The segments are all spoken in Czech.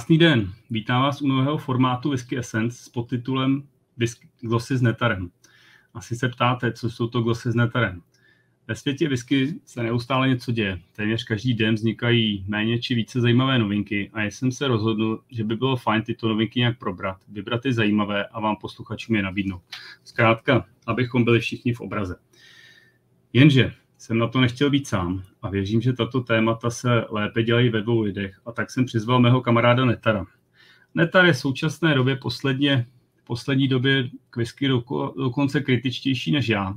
Krásný den. Vítám vás u nového formátu Whisky Essence s podtitulem glosy s netarem. Asi se ptáte, co jsou to glosy s netarem. Ve světě whisky se neustále něco děje. Téměř každý den vznikají méně či více zajímavé novinky a já jsem se rozhodl, že by bylo fajn tyto novinky nějak probrat, vybrat ty zajímavé a vám posluchačům je nabídnout. Zkrátka, abychom byli všichni v obraze. Jenže jsem na to nechtěl být sám a věřím, že tato témata se lépe dělají ve dvou lidech a tak jsem přizval mého kamaráda Netara. Netar je v současné době posledně, v poslední době k whisky dokonce kritičtější než já.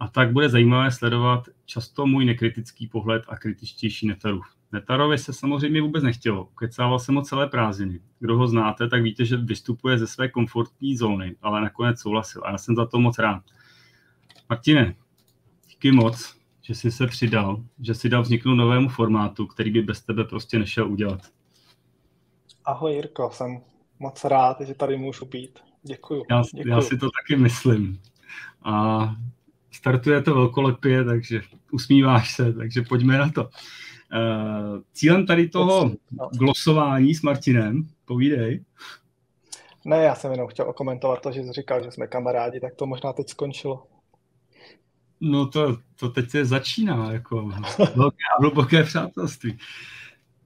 A tak bude zajímavé sledovat často můj nekritický pohled a kritičtější Netaru. Netarovi se samozřejmě vůbec nechtělo, ukecával jsem o celé prázdniny. Kdo ho znáte, tak víte, že vystupuje ze své komfortní zóny, ale nakonec souhlasil a já jsem za to moc rád. Martine, díky moc, že jsi se přidal, že si dal vzniknout novému formátu, který by bez tebe prostě nešel udělat. Ahoj Jirko, jsem moc rád, že tady můžu být. Děkuju. Já, Děkuju. já si to taky myslím. A startuje to velkolepě, takže usmíváš se, takže pojďme na to. Uh, cílem tady toho no. glosování s Martinem, povídej. Ne, já jsem jenom chtěl okomentovat to, že jsi říkal, že jsme kamarádi, tak to možná teď skončilo. No to, to teď se začíná, jako velké a hluboké přátelství.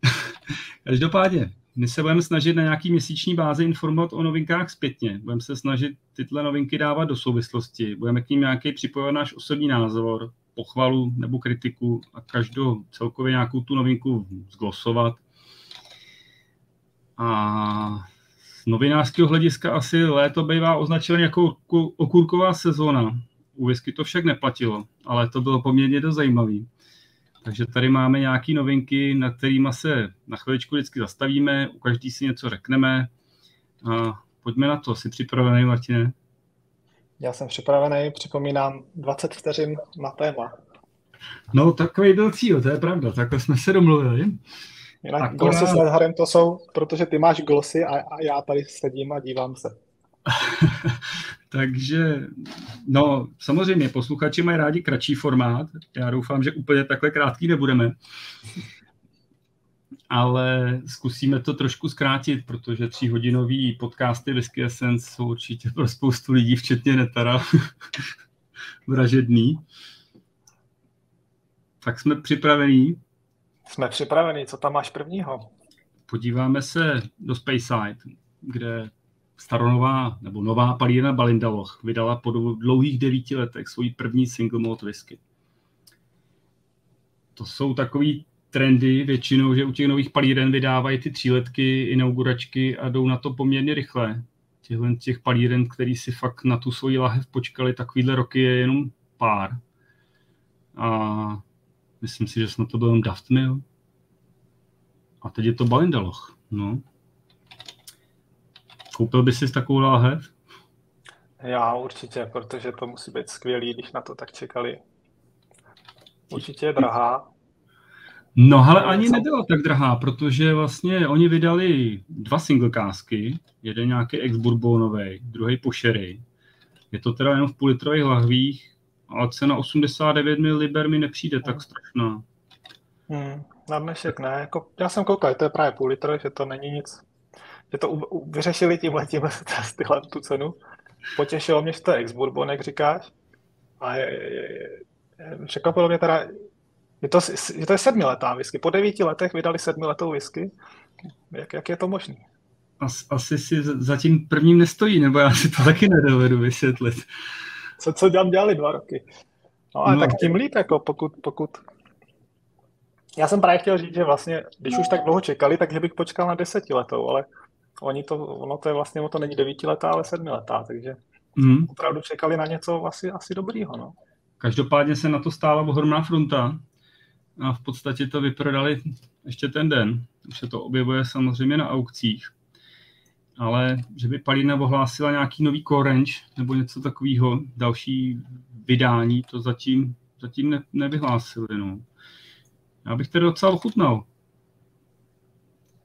Každopádně, my se budeme snažit na nějaký měsíční bázi informovat o novinkách zpětně. Budeme se snažit tyhle novinky dávat do souvislosti. Budeme k ním nějaký připojovat náš osobní názor, pochvalu nebo kritiku a každou celkově nějakou tu novinku zglosovat. A z novinářského hlediska asi léto bývá označeno jako okurková sezóna, u whisky to však neplatilo, ale to bylo poměrně dost zajímavé. Takže tady máme nějaké novinky, na kterými se na chviličku vždycky zastavíme, u každý si něco řekneme. A pojďme na to. Jsi připravený, Martine? Já jsem připravený, připomínám 20 vteřin na téma. No, takový byl cíl, to je pravda, takhle jsme se domluvili. Jinak Akorát... glosy s Ledharem to jsou, protože ty máš glosy a, a já tady sedím a dívám se. Takže, no, samozřejmě, posluchači mají rádi kratší formát. Já doufám, že úplně takhle krátký nebudeme. Ale zkusíme to trošku zkrátit, protože tříhodinový podcasty Whisky Essence jsou určitě pro spoustu lidí, včetně Netara, vražedný. Tak jsme připravení. Jsme připravení. Co tam máš prvního? Podíváme se do Speyside, kde staronová nebo nová palírna Balindaloch vydala po dlouhých devíti letech svůj první single malt whisky. To jsou takový trendy většinou, že u těch nových palíren vydávají ty tříletky, inauguračky a jdou na to poměrně rychle. Těchhle těch palíren, který si fakt na tu svoji lahev počkali, takovýhle roky je jenom pár. A myslím si, že snad to byl Daft Mill. A teď je to Balindaloch. No. Koupil by si takovou láhev? Já určitě, protože to musí být skvělý, když na to tak čekali. Určitě je drahá. No ale ani nebyla tak drahá, protože vlastně oni vydali dva single kásky, jeden nějaký ex bourbonový, druhý pošery. Je to teda jenom v půl litrových lahvích, ale cena 89 mil liber mi nepřijde hmm. tak strašná. Hmm, na dnešek ne, jako, já jsem koukal, to je právě půl litr, že to není nic že to u, u, vyřešili tím letím tyhle tu cenu. Potěšilo mě, že to je ex-bourbon, jak říkáš. A je, je, je, překvapilo mě teda, je to, je to je sedmiletá whisky. Po devíti letech vydali sedmiletou whisky. Jak, jak je to možné? As, asi si za tím prvním nestojí, nebo já si to taky nedovedu vysvětlit. Co, co dělám dělali dva roky? No ale no. tak tím líp, jako pokud, pokud... Já jsem právě chtěl říct, že vlastně, když už tak dlouho čekali, takže bych počkal na desetiletou, ale oni to, ono to je vlastně, ono to není devítiletá, ale sedmiletá, takže mm. opravdu čekali na něco asi, asi dobrýho, no. Každopádně se na to stála ohromná fronta a v podstatě to vyprodali ještě ten den. Už se to objevuje samozřejmě na aukcích. Ale že by Palina ohlásila nějaký nový Core nebo něco takového, další vydání, to zatím, zatím ne, nevyhlásili. No. Já bych tedy docela ochutnal.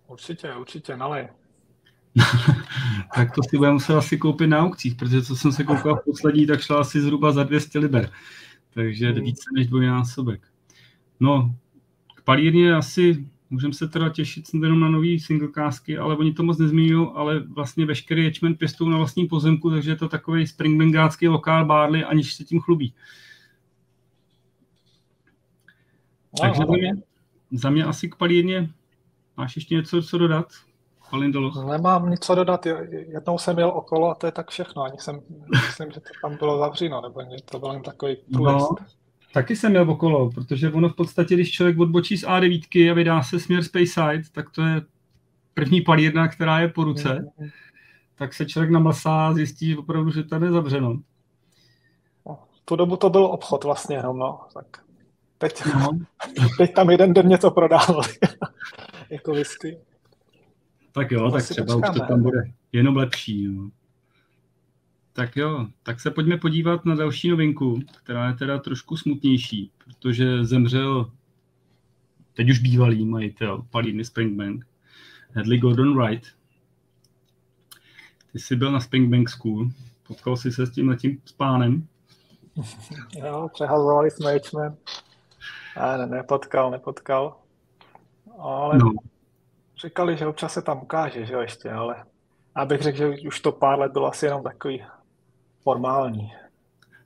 Určitě, určitě, nalej. Tak to si budeme muset asi koupit na aukcích, protože co jsem se koukal v poslední, tak šla asi zhruba za 200 liber. Takže mm. více než dvojnásobek. No, k palírně asi Můžeme se teda těšit jenom na nový singlecásky, ale oni to moc nezmiňují, ale vlastně veškerý ječmen pěstují na vlastním pozemku, takže je to takový springbangácký lokál Barley, aniž se tím chlubí. No, takže za mě, za mě asi k palírně. Máš ještě něco, co dodat? Palindolos? Nemám nic co dodat. Jednou jsem jel okolo a to je tak všechno. Ani jsem, myslím, že to tam bylo zavřeno, nebo to byl jen takový průjezd. No, taky jsem jel okolo, protože ono v podstatě, když člověk odbočí z A9 a vydá se směr Speyside, tak to je první palírna, která je po ruce, mm-hmm. tak se člověk namlsá a zjistí opravdu, že tam je zavřeno. No, v tu dobu to byl obchod vlastně jenom, no. Tak teď, no. teď tam jeden den něco prodával, jako whisky. Tak jo, tak třeba počkáme. už to tam bude jenom lepší. No. Tak jo, tak se pojďme podívat na další novinku, která je teda trošku smutnější, protože zemřel teď už bývalý majitel Paliny Springbank, Hedley Gordon Wright. Ty jsi byl na Springbank School, potkal jsi se s tím letím s pánem? Jo, přehazovali jsme H-Man. Ne, nepotkal, nepotkal. Ale no říkali, že občas se tam ukáže, že jo, ještě, ale abych řekl, že už to pár let bylo asi jenom takový formální.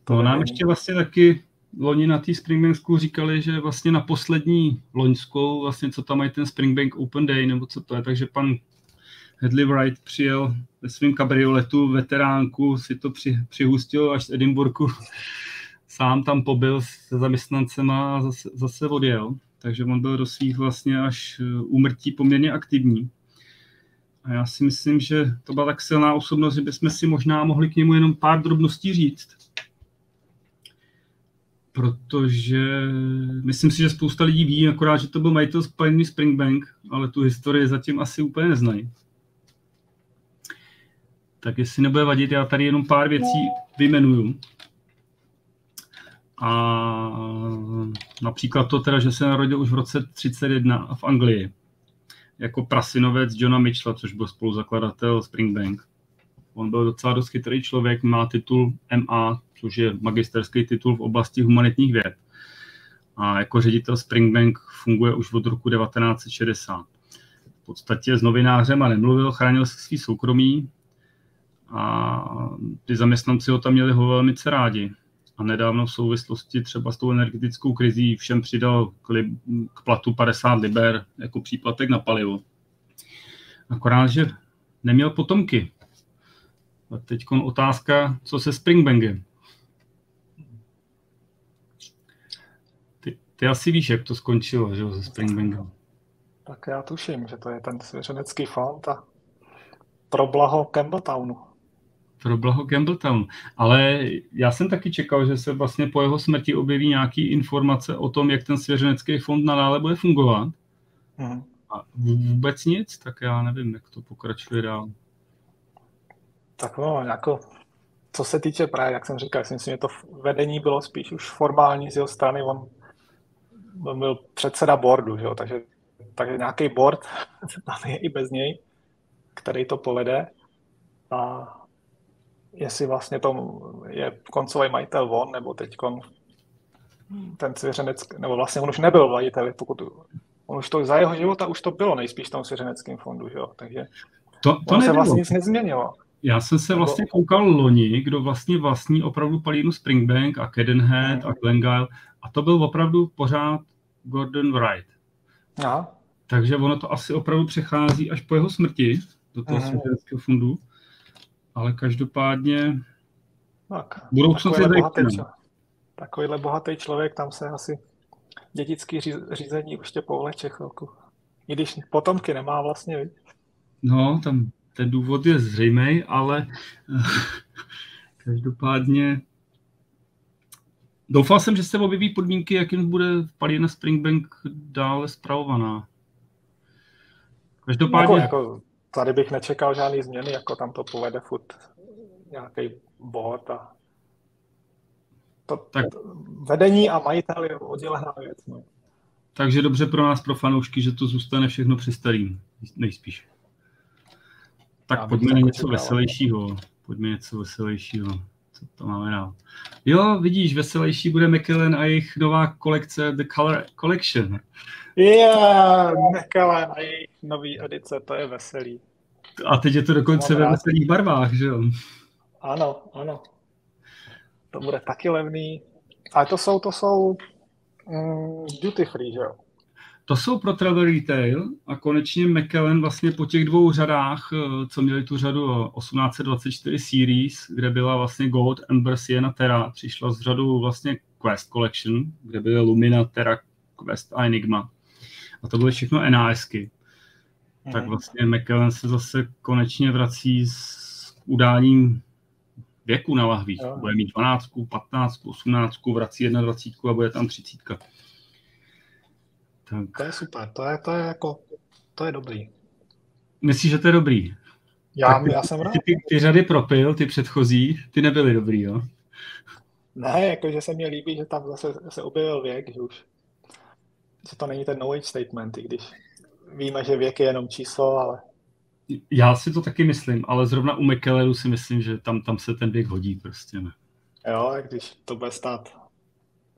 To no, nám ještě vlastně taky loni na té Springbanku říkali, že vlastně na poslední loňskou, vlastně co tam mají ten Springbank Open Day, nebo co to je, takže pan Hedley Wright přijel ve svém kabrioletu, veteránku, si to při, přihustil až z Edinburghu, sám tam pobyl se zaměstnancema a zase, zase odjel takže on byl do svých vlastně až eh, úmrtí poměrně aktivní. A já si myslím, že to byla tak silná osobnost, že bychom si možná mohli k němu jenom pár drobností říct. Protože myslím si, že spousta lidí ví, akorát, že to byl majitel Spiny Springbank, ale tu historii zatím asi úplně neznají. Tak jestli nebude vadit, já tady jenom pár věcí vyjmenuju. A například to teda, že se narodil už v roce 31 v Anglii jako prasinovec Johna Mitchella, což byl spoluzakladatel Springbank. On byl docela dost chytrý člověk, má titul MA, což je magisterský titul v oblasti humanitních věd. A jako ředitel Springbank funguje už od roku 1960. V podstatě s novinářem a nemluvil, chránil svý soukromí a ty zaměstnanci ho tam měli ho velmi rádi a nedávno v souvislosti třeba s tou energetickou krizí všem přidal k, li, k platu 50 liber jako příplatek na palivo. Akorát, že neměl potomky. A teď otázka, co se Springbangem. Ty, ty asi víš, jak to skončilo, že jo, se Springbangem. Tak já tuším, že to je ten svěřenecký fond a pro blaho Campbelltownu pro blaho Campbelltown. Ale já jsem taky čekal, že se vlastně po jeho smrti objeví nějaký informace o tom, jak ten svěřenecký fond nadále bude fungovat. Hmm. A vůbec nic, tak já nevím, jak to pokračuje dál. Tak no, jako co se týče právě, jak jsem říkal, myslím, že to vedení bylo spíš už formální z jeho strany, on, on byl předseda boardu, že jo? Takže, takže nějaký board tam je i bez něj, který to povede. A jestli vlastně to je koncový majitel on, nebo teď ten svěřenec, nebo vlastně on už nebyl majitel, pokud on už to za jeho života už to bylo nejspíš v tom svěřeneckém fondu, že jo? takže to, to se vlastně nic nezměnilo. Já jsem se vlastně koukal loni, kdo vlastně vlastní opravdu palínu Springbank a Cadenhead hmm. a Glengyle a to byl opravdu pořád Gordon Wright. Aha. Takže ono to asi opravdu přechází až po jeho smrti do toho hmm. svěřeneckého fondu ale každopádně tak, budoucnost je bohatý, Takovýhle bohatý člověk, tam se asi dětický řízení ještě povleče chvilku. I když potomky nemá vlastně, viď? No, tam ten důvod je zřejmý, ale každopádně doufal jsem, že se objeví podmínky, jakým bude Palina Springbank dále zpravovaná. Každopádně... Jako, jako, tady bych nečekal žádný změny, jako tam to povede furt nějaký board a to, tak. vedení a majitel je oddělená věc. No. Takže dobře pro nás, pro fanoušky, že to zůstane všechno při starým, nejspíš. Tak Já pojďme na něco čekal. veselějšího. Pojďme něco veselějšího. Co to máme dál? Jo, vidíš, veselější bude McKellen a jejich nová kolekce The Color Collection. Yeah, McKellen a jejich nový edice, to je veselý. A teď je to dokonce ve veselých barvách, že jo? Ano, ano. To bude taky levný. Ale to jsou, to jsou mm, duty free, že jo? To jsou pro travel retail a konečně McKellen vlastně po těch dvou řadách, eh, co měli tu řadu 1824 series, kde byla vlastně Gold, Ember, Sienna, Terra, přišla z řadu vlastně Quest Collection, kde byly Lumina, Terra, Quest a Enigma. A to byly všechno NASky. Mm. Tak vlastně McKellen se zase konečně vrací s udáním věku na lahvích. Bude mít 12, 15, 18, vrací 21 a bude tam 30. Tak. To je super, to je, to je jako, to je dobrý. Myslíš, že to je dobrý? Já, ty, já jsem rád. Ty, ty, ty řady propil, ty předchozí, ty nebyly dobrý, jo? Ne, jakože se mi líbí, že tam zase se objevil věk, že už že to není ten knowledge statement, i když víme, že věk je jenom číslo, ale... Já si to taky myslím, ale zrovna u McKelleru si myslím, že tam, tam se ten věk hodí prostě, ne? Jo, když to bude stát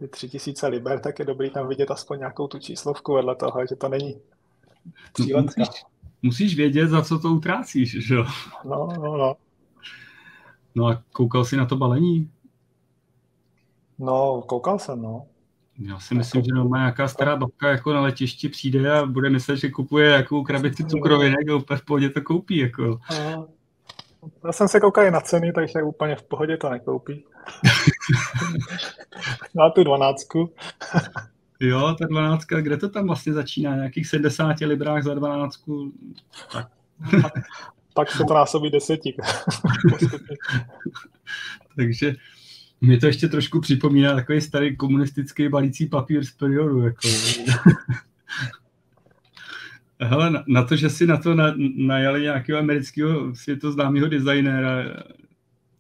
ty tři tisíce liber, tak je dobrý tam vidět aspoň nějakou tu číslovku vedle toho, že to není no, musíš, musíš vědět, za co to utrácíš, že jo? No, no, no. No a koukal jsi na to balení? No, koukal jsem, no. Já si myslím, že má nějaká stará babka jako na letišti přijde a bude myslet, že kupuje jakou krabici cukrovinek a úplně to koupí. Jako. Já jsem se koukal na ceny, takže úplně v pohodě to nekoupí. na tu dvanáctku. jo, ta dvanáctka, kde to tam vlastně začíná? Nějakých 70 librách za dvanáctku? Tak. pak se to násobí deseti. takže mě to ještě trošku připomíná takový starý komunistický balící papír z periodu. Jako. Hele, na, na, to, že si na to na, najali nějakého amerického světoznámého designéra,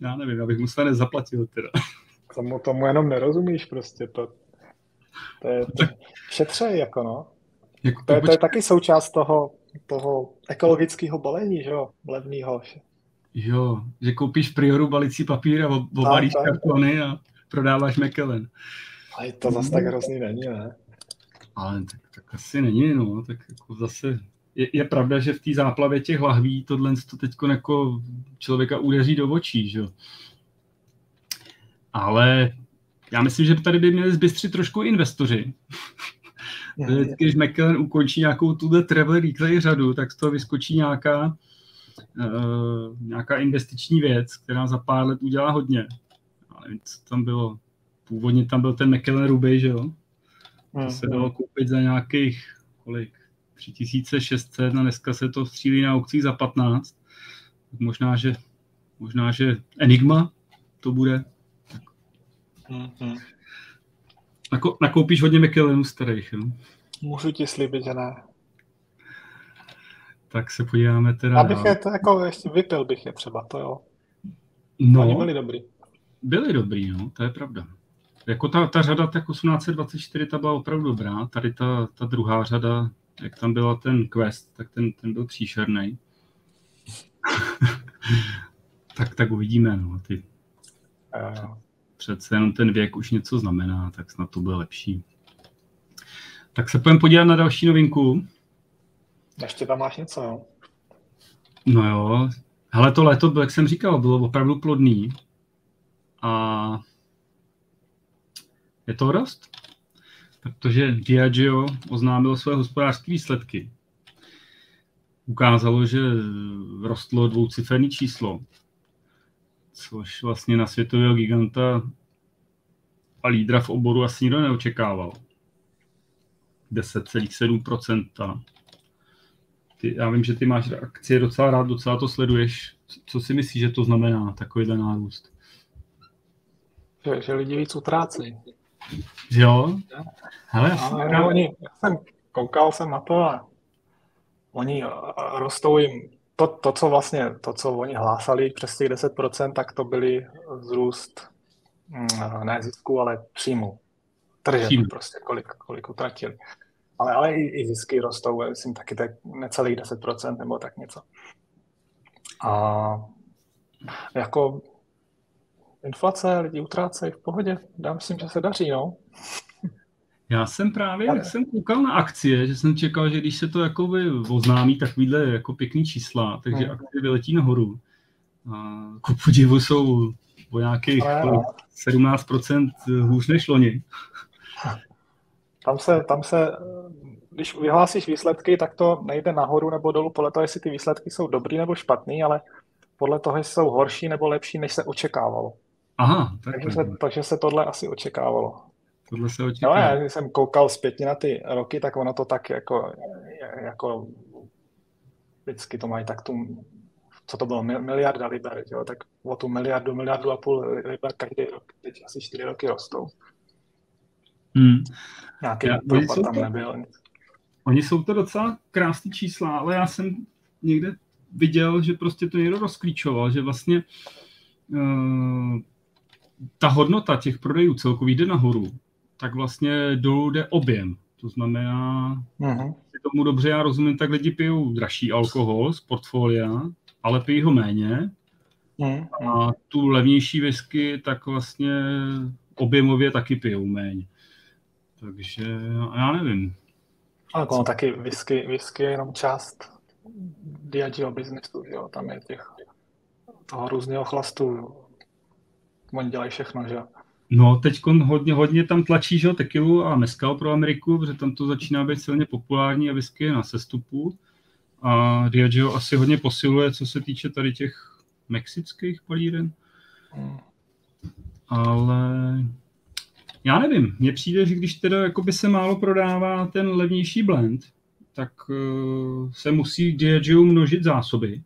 já nevím, já bych mu se nezaplatil teda. Tomu, tomu jenom nerozumíš prostě, to, to je to, šetřej, jako no. Jako to, je, to je taky součást toho, toho ekologického balení, že jo, levného. Jo, že koupíš prioru balící papír a obalíš kartony a prodáváš McKellen. A to zase tak hrozný není, ne? Ale tak, tak asi není, no. Tak jako zase je, je pravda, že v té záplavě těch lahví tohle to teď jako člověka udeří do očí, že Ale já myslím, že tady by měli zbystřit trošku investoři. Když McKellen ukončí nějakou tuhle travel retail řadu, tak z toho vyskočí nějaká uh, nějaká investiční věc, která za pár let udělá hodně. Ale co tam bylo? Původně tam byl ten McKellen Ruby, že jo? To se dalo koupit za nějakých, kolik? 3600 a dneska se to střílí na aukcích za 15. Tak možná, že, možná, že Enigma to bude. Tak. Mm-hmm. Nako, nakoupíš hodně McKellenů starých, jo? Můžu ti slíbit, že ne. Tak se podíváme teda... Abych je to jako ještě vypil bych je třeba, to jo. No, Oni byli dobrý. Byli dobrý, no, to je pravda. Jako ta, ta řada tak 1824, ta byla opravdu dobrá. Tady ta, ta druhá řada, jak tam byla ten quest, tak ten, ten byl příšerný. tak, tak uvidíme, no. Ty, uh. Přece jenom ten věk už něco znamená, tak snad to bude lepší. Tak se půjdeme podívat na další novinku. Ještě tam máš něco, jo? No jo. Hele, to léto, jak jsem říkal, bylo opravdu plodný. A je to rost, protože Diageo oznámilo své hospodářské výsledky. Ukázalo, že rostlo dvouciferné číslo, což vlastně na světového giganta a lídra v oboru asi nikdo neočekával. 10,7%. Ty, já vím, že ty máš akcie docela rád, docela to sleduješ. Co si myslíš, že to znamená, takovýhle nárůst? Že, že lidi víc utrácí. Jo? Hele, já, oni, já jsem koukal jsem na to a oni rostou jim to, to, co vlastně, to, co oni hlásali přes těch 10%, tak to byly vzrůst mm, ne zisku, ale příjmu. Tržeb prostě, kolik, kolik utratili ale, ale i, i zisky rostou, myslím taky tak necelých 10% nebo tak něco. A jako inflace, lidi utrácejí v pohodě. Já myslím, že se daří, no. Já jsem právě, jak jsem koukal na akcie, že jsem čekal, že když se to jakoby oznámí takovýhle jako pěkný čísla, takže hmm. akcie vyletí nahoru. A ku podivu jsou o nějakých Ale, 17% hůř než loni. Tam se, tam se, když vyhlásíš výsledky, tak to nejde nahoru nebo dolů podle toho, jestli ty výsledky jsou dobrý nebo špatný, ale podle toho, jestli jsou horší nebo lepší, než se očekávalo. Aha, tak takže, se, takže se tohle asi očekávalo. Tohle se očekávalo. No, já když jsem koukal zpětně na ty roky, tak ono to tak jako, jako vždycky to mají tak tu, co to bylo, miliarda liber, jo? tak o tu miliardu, miliardu a půl liber každý rok, teď asi čtyři roky rostou. Hmm. Nějaký já, propad tam to, nebyl. Oni jsou to docela krásné čísla, ale já jsem někde viděl, že prostě to někdo rozklíčoval, že vlastně uh, ta hodnota těch prodejů celkový jde nahoru, tak vlastně dolů jde objem. To znamená, uh-huh. tomu dobře já rozumím, tak lidi pijou dražší alkohol z portfolia, ale pijí ho méně. Uh-huh. A tu levnější whisky tak vlastně objemově taky pijou méně. Takže já nevím. Ale ono taky whisky, whisky je jenom část Diageo biznesu, jo? tam je těch toho různého chlastu. Oni dělají všechno, že No, teď hodně, hodně tam tlačí, že tequilu a mezcal pro Ameriku, protože tam to začíná být silně populární a whisky je na sestupu. A Diageo asi hodně posiluje, co se týče tady těch mexických palíren. Hmm. Ale já nevím, mně přijde, že když teda jakoby se málo prodává ten levnější blend, tak uh, se musí Diageo množit zásoby.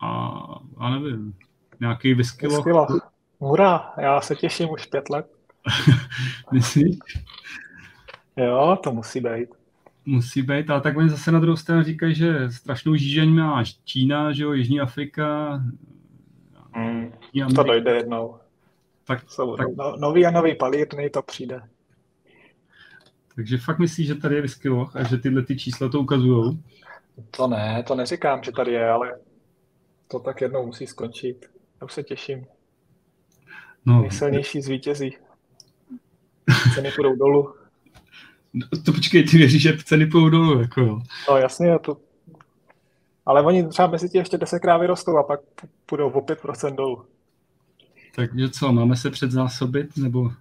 A já nevím, nějaký whisky Hurá, já se těším už pět let. Myslíš? Jo, to musí být. Musí být, ale tak oni zase na druhou stranu říkají, že strašnou žížeň má Čína, že jo, Jižní Afrika. Mm, to dojde jednou. Tak, Jsou tak, no, nový a nový palírny, to přijde. Takže fakt myslíš, že tady je whisky a že tyhle ty čísla to ukazují? To ne, to neříkám, že tady je, ale to tak jednou musí skončit. Já už se těším. No. Nejsilnější zvítězí. Ceny půjdou dolů. No, to počkej, ty věříš, že ceny půjdou dolů, jako jo. No jasně, to... Ale oni třeba mezi tím ještě desetkrát vyrostou a pak půjdou o 5% dolů. Takže co, máme se předzásobit, nebo...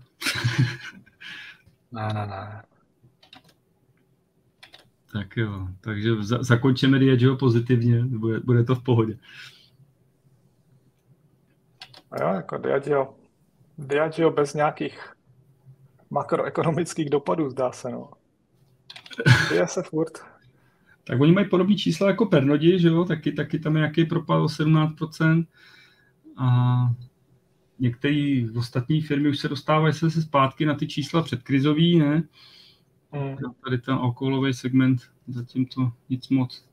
ne, ne, ne. Tak jo, takže za, zakončíme Diageo pozitivně, bude, bude to v pohodě. A jo, jako Diageo, Diageo bez nějakých makroekonomických dopadů, zdá se, no. Je se furt. Tak oni mají podobné čísla jako Pernodi, že jo, taky, taky tam je nějaký propad o 17%. A některé ostatní firmy už se dostávají se zpátky na ty čísla předkrizový, ne? Hmm. Tady ten alkoholový segment, zatím to nic moc.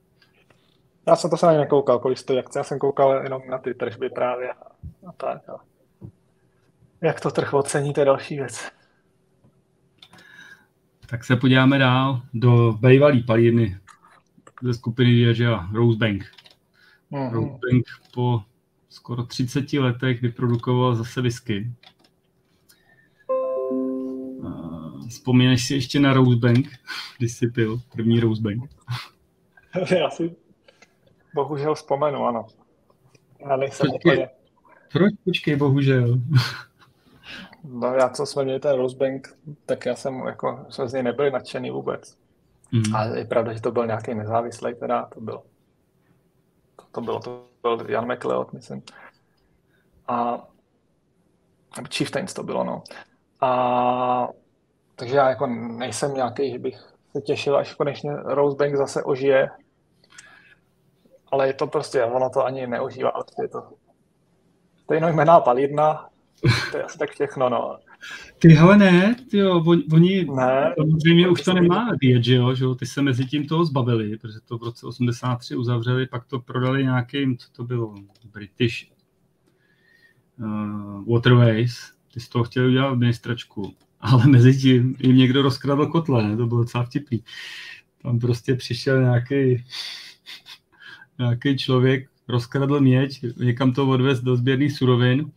Já jsem to se na ně nekoukal, kolik stojí akce, já jsem koukal jenom na ty tržby právě a tak. A jak to trh ocení, to je další věc. Tak se podíváme dál do bývalý palírny ze skupiny Diageo, Rosebank. Mm-hmm. Rosebank po skoro 30 letech vyprodukoval zase whisky. Vzpomínáš si ještě na Rosebank, když jsi pil první Rosebank? Já si bohužel vzpomenu, ano. Já nejsem počkej, úplně... Proč počkej, bohužel? No já, co jsme měli ten Rosebank, tak já jsem jako, jsme z něj nebyli nadšený vůbec. Mm. A je pravda, že to byl nějaký nezávislý, teda to bylo. To, to bylo, to byl Jan McLeod, myslím. A Chieftains to bylo, no. A takže já jako nejsem nějaký, že bych se těšil, až konečně Rosebank zase ožije. Ale je to prostě, ono to ani neožívá. Je to stejnou jména palírna, to je asi tak všechno, no. Ty hele ne, jo, oni, ne, samozřejmě už to nemá Diageo, že jo, ty se mezi tím toho zbavili, protože to v roce 83 uzavřeli, pak to prodali nějakým, co to bylo, British uh, Waterways, ty z toho chtěli udělat administračku ale mezi tím jim někdo rozkradl kotle, to bylo docela vtipný. Tam prostě přišel nějaký, nějaký člověk, rozkradl měč, někam to odvez do sběrných surovin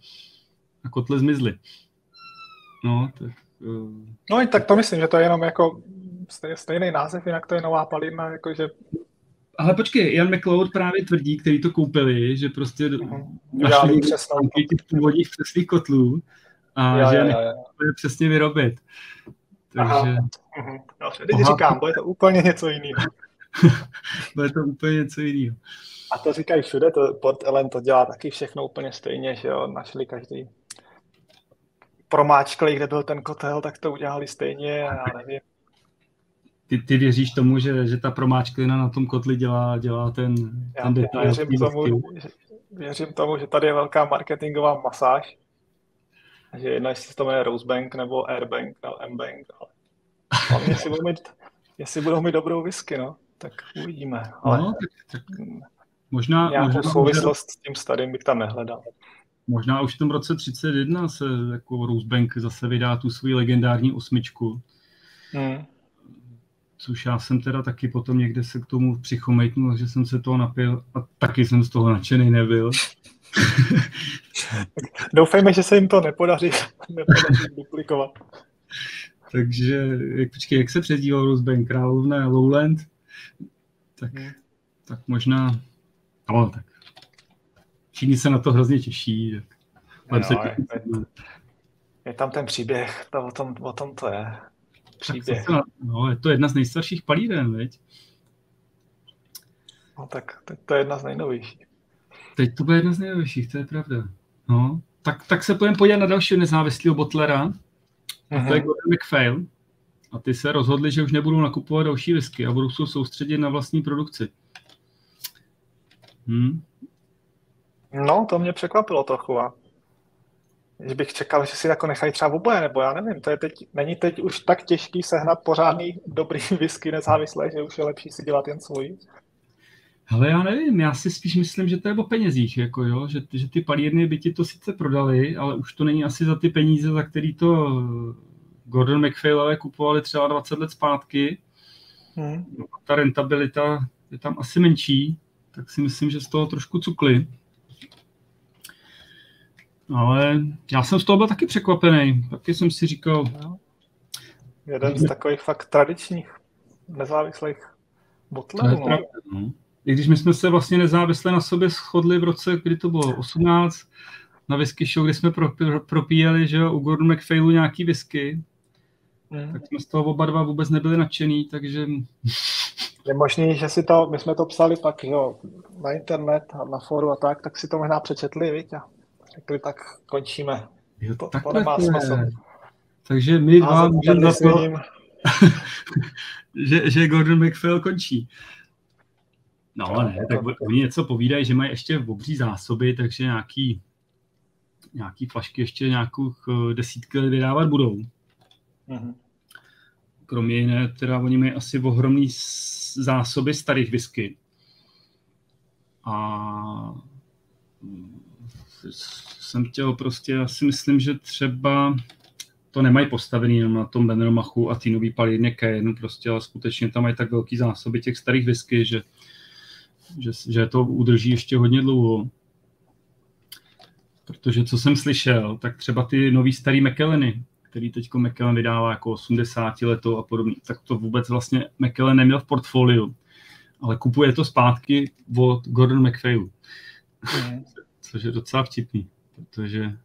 a kotle zmizly. No, tak... Uh... No, tak to myslím, že to je jenom jako stejný název, jinak to je nová palina, jakože ale počkej, Jan McLeod právě tvrdí, který to koupili, že prostě uh-huh. našli přesnou těch původních přesných kotlů a jo, že jo, je jo. přesně vyrobit. Takže... Uh-huh. No, teď říkám, bude to úplně něco jiného. bude to úplně něco jiného. A to říkají všude, to Port Ellen to dělá taky všechno úplně stejně, že jo, našli každý promáčkli, kde byl ten kotel, tak to udělali stejně a já nevím. Ty, ty věříš tomu, že, že ta promáčklina na tom kotli dělá, dělá ten, Já ten detail? věřím tomu, že, věřím tomu, že tady je velká marketingová masáž. Že jedno, jestli se to jmenuje Rosebank nebo Airbank nebo M-Bank. Ale hlavně, jestli budou mít, jestli budou mít dobrou whisky, no, tak uvidíme. Ale No, tak, tak možná, nějakou možná, souvislost s tím starým bych tam nehledal. možná už v tom roce 31 se jako Rosebank zase vydá tu svoji legendární osmičku, Hmm. což já jsem teda taky potom někde se k tomu přichomejtnul, že jsem se toho napil a taky jsem z toho nadšený nebyl. Doufejme, že se jim to nepodaří, nepodaří duplikovat. Takže, jak, počkej, jak se přezdíval Rosebank? Královna Lowland? Tak, Hmm. tak možná, no tak. Všichni se na to hrozně těší. Tak. Se Jo, je, je tam ten příběh, to o tom, o tom to je. Tak Příběh. na- no, je to jedna z nejstarších palíren, veď? No, tak to, to je jedna z nejnovějších. Teď to bude jedna z nejlepších, to je pravda. No, tak, tak se pojďme podívat na dalšího nezávislého botlera, a to je Mhm. Gordon McPhail. A ty se rozhodli, že už nebudou nakupovat další whisky a budou se soustředit na vlastní produkci. Hm? No, to mě překvapilo trochu. A že bych čekal, že si jako nechají třeba oboje, nebo já nevím, to je teď, není teď už tak těžký sehnat pořádný dobrý whisky nezávislé, že už je lepší si dělat jen svůj. Hele, já nevím, já si spíš myslím, že to je o penězích, jako jo, že, že ty palírny by ti to sice prodali, ale už to není asi za ty peníze, za který to Gordon McPhailové kupovali třeba 20 let zpátky. Hmm. Ta rentabilita je tam asi menší, tak si myslím, že z toho trošku cukli. Ale já jsem z toho byl taky překvapený. Taky jsem si říkal, No. Jeden z takových fakt tradičních nezávislých botlerů. No. no. I když my jsme se vlastně nezávisle na sobě shodli v roce, kdy to bylo 18, na whisky show, kdy jsme pro, pro, propíjeli, že jo, u Gordon McPhailu nějaký whisky, Hmm. tak jsme z toho oba dva vůbec nebyli nadšený, takže Je možný, že si to, my jsme to psali pak jo, na internet a na fóru a tak, tak si to možná přečetli, viď? A řekli, tak končíme. jo, To, to takhle nemá smysl. Takže my dva můžeme za to, že, že Gordon McPhail končí. No No, ne, tak to- oni něco povídají, že mají ještě obří zásoby, takže nějaký, nějaký flašky ještě nějakou eh, desítky let vydávat budou. Mhm. Kromě jiné, teda oni mají asi ohromný zásoby starých whisky. A mm, jsem chtěl prostě, já si myslím, že třeba to nemají postavený jenom na tom Benromachu a té nový palírně Cayenne, prostě, ale skutečně tam mají tak velký zásoby těch starých whisky, že, že, že to udrží ještě hodně dlouho. Protože co jsem slyšel, tak třeba ty nový starý McKelleny, který teď McKellen vydává jako 80 letou a podobně, tak to vůbec vlastně McKellen neměl v portfoliu, ale kupuje to zpátky od Gordon McPhailu, Mhm. což je docela vtipný, protože.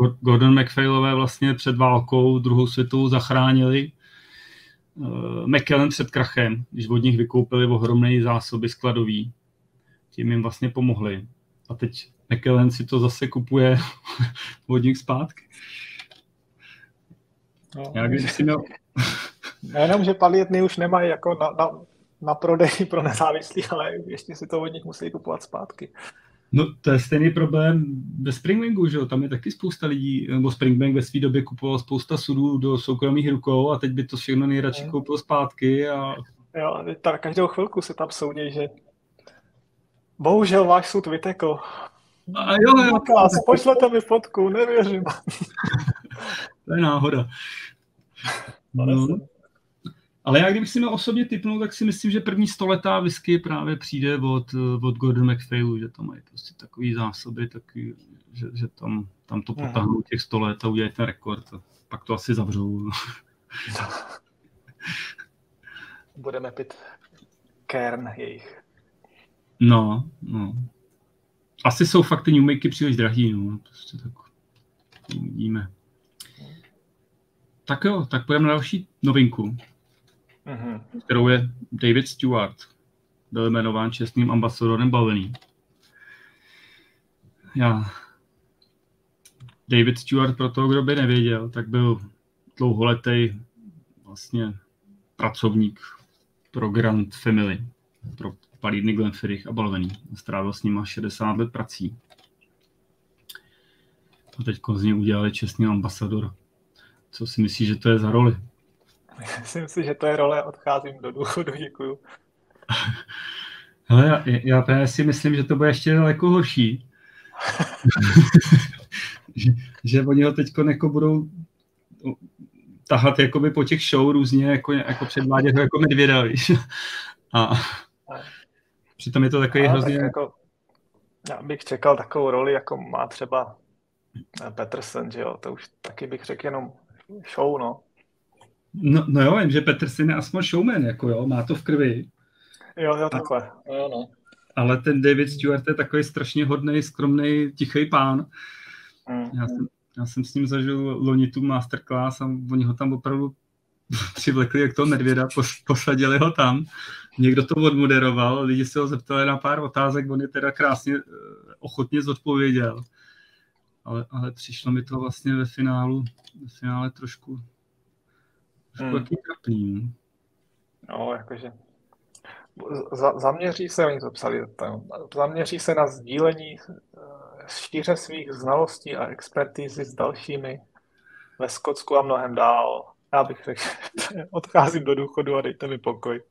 Gor- Gordon McPhailové vlastně před válkou druhou světovou zachránili uh, McKellen před krachem, když od nich vykoupili ohromné zásoby skladový. Tím jim vlastně pomohli. A teď McKellen si to zase kupuje od nich zpátky. No. Já když si měl, Nejenom, že palírny už nemají jako na, na, na prodej pro nezávislí, ale ještě si to od nich musí kupovat zpátky. No to je stejný problém ve Springbanku, že jo? Tam je taky spousta lidí, nebo Springbank ve své době kupoval spousta sudů do soukromých rukou a teď by to všechno nejradši Mhm. koupil zpátky a Jo, tam každou chvilku se tam soudí, že bohužel váš sud vytekl. A jo, jo. Pošlete mi fotku, nevěřím. to je náhoda. No. Ale já kdybych si měl osobně typnout, tak si myslím, že první stoletá whisky právě přijde od, od Gordon McPhailu, že tam mají prostě takový zásoby, taky, že, že tam, tam to potáhnou těch 100 let a udělají ten rekord. A pak to asi zavřou. Budeme pit kern jejich. No, no. Asi jsou fakt ty New příliš drahý, no. Prostě tak uvidíme. Tak jo, tak půjdeme na další novinku, mm-hmm. kterou je David Stewart. Byl jmenován čestným ambasadorem Bavený. Já. David Stewart, pro toho, kdo by nevěděl, tak byl dlouholetý vlastně pracovník pro Grand Family, pro palírny Glenfiddich a Balvený. Strávil s nimi 60 let prací. A teď z něj udělali čestný ambasador. Co si myslíš, že to je za roli? Myslím si, že to je role, odcházím do důchodu, děkuju. Hele, já, já si myslím, že to bude ještě daleko horší. že, že oni ho teď jako budou tahat jakoby po těch show různě, jako, jako předvádět jako medvěda, víš. A přitom je to takový hrozně... Tak jako, já bych čekal takovou roli, jako má třeba Peterson, že jo, to už taky bych řekl jenom show, no. No, no jo, vím, že Peterson je aspoň showman, jako jo, má to v krvi. Jo, jo, takhle. A, jo, no. Ale ten David Stewart je takový strašně hodný, skromný, tichý pán. Mm. Já, jsem, já jsem s ním zažil loni tu masterclass a oni ho tam opravdu přivlekli jak toho medvěda, posadili ho tam. Někdo to odmoderoval, lidi se ho zeptali na pár otázek, on je teda krásně eh, ochotně zodpověděl ale, ale přišlo mi to vlastně ve finálu, ve finále trošku, trošku hmm. taky trapný. No. no, jakože za, zaměří se, oni to psali, tam, zaměří se na sdílení eh, šíře svých znalostí a expertízy s dalšími ve Skotsku a mnohem dál. Já bych řekl, odcházím do důchodu a dejte mi pokoj.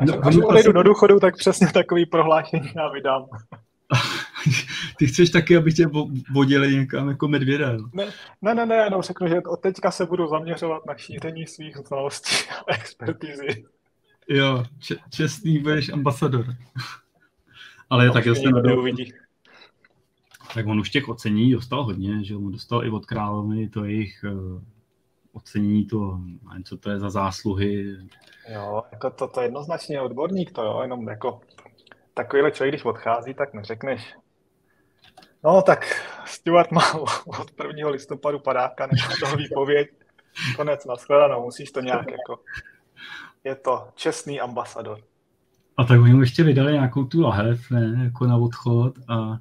Až, no, až odejdu do důchodu, tak přesně takový prohlášení já vydám. ty chceš taky, aby tě vodili někam jako medvěda. Ne, ne, ne, ne, jenom řeknu, že od teďka se budu zaměřovat na šíření svých znalostí a expertizy. Jo, č- čestný budeš ambasador. Ale no, tak jestli neuvidí. Tak on už těch ocení dostal hodně, že on dostal i od královny to jejich uh, ocenění, to, nevím, co to je za zásluhy. Jo, jako to, to jednoznačně odborník, to jo, jenom jako takovýhle člověk, když odchází, tak neřekneš, no tak Stuart má od 1. listopadu padáka nebo toho výpověď, konec, nashledanou, musíš to nějak jako, je to čestný ambasador. A tak oni mu ještě vydali nějakou tu lahev, ne, jako na odchod a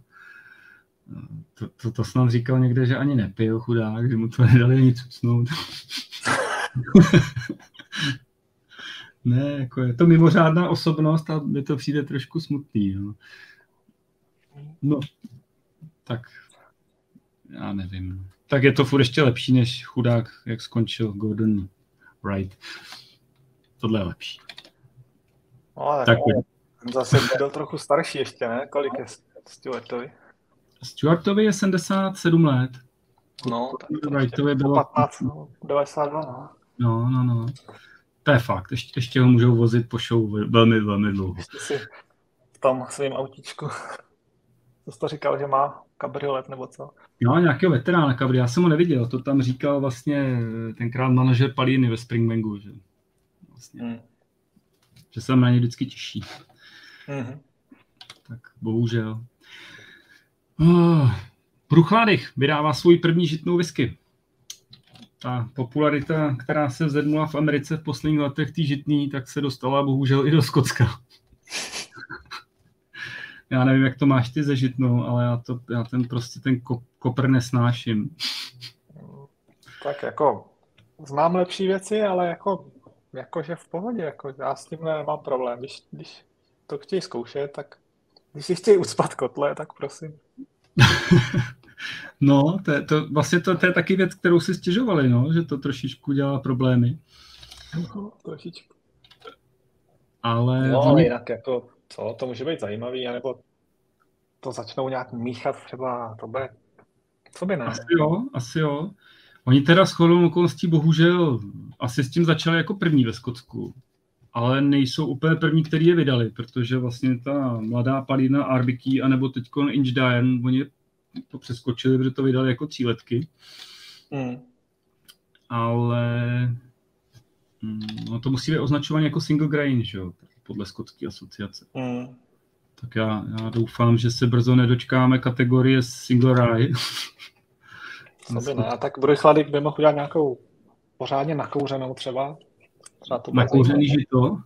to, to, to snad říkal někde, že ani nepil chudák, že mu to nedali ani cucnout. ne, jako je to mimořádná osobnost a mi to přijde trošku smutný. No, no tak já nevím. Tak je to furt ještě lepší, než chudák, jak skončil Gordon Wright. Tohle je lepší. No, tak, tak zase byl trochu starší ještě, ne? Kolik je Stuartovi? Stuartovi je 77 let. No, tak Wrightovi bylo 15, no, 92, no. No, no, no. To je fakt, ještě, ještě ho můžou vozit po show velmi, velmi dlouho. Ještě si v tom svým autíčku. Co jsi to říkal, že má kabriolet nebo co? Jo, nějakého veterána kabry, já jsem ho neviděl, to tam říkal vlastně tenkrát manažer Palíny ve Springbangu, že, vlastně, hmm. že se na ně vždycky těší. Hmm. Tak bohužel. Oh, Bruchladych vydává svůj první žitnou whisky ta popularita, která se zednula v Americe v posledních letech, tý žitný, tak se dostala bohužel i do Skotska. Já nevím, jak to máš ty ze žitnou, ale já, to, já ten prostě ten kopr nesnáším. Tak jako znám lepší věci, ale jako jakože v pohodě, jako já s tím nemám problém. Když, když to chtějí zkoušet, tak když si chtějí ucpat kotle, tak prosím. No, to, je, to, vlastně to, to je taky věc, kterou si stěžovali, no, že to trošičku dělá problémy. No, trošičku. Ale... No, ale jinak jako, co, to může být zajímavý, anebo to začnou nějak míchat třeba, to bude, co by ne? Asi jo, asi jo. Oni teda s chodou okolností bohužel asi s tím začali jako první ve Skotsku, ale nejsou úplně první, který je vydali, protože vlastně ta mladá palína RBK anebo teď Inch Diane, oni to přeskočili, protože to vydali jako tříletky. Mm. Ale mm, no to musí být označované jako single grain, že jo, podle skotské asociace. Mm. Tak já, já doufám, že se brzo nedočkáme kategorie single. Co by ne, tak Bruchlady by mohl udělat nějakou pořádně nakouřenou třeba. třeba to Nakouřený žito?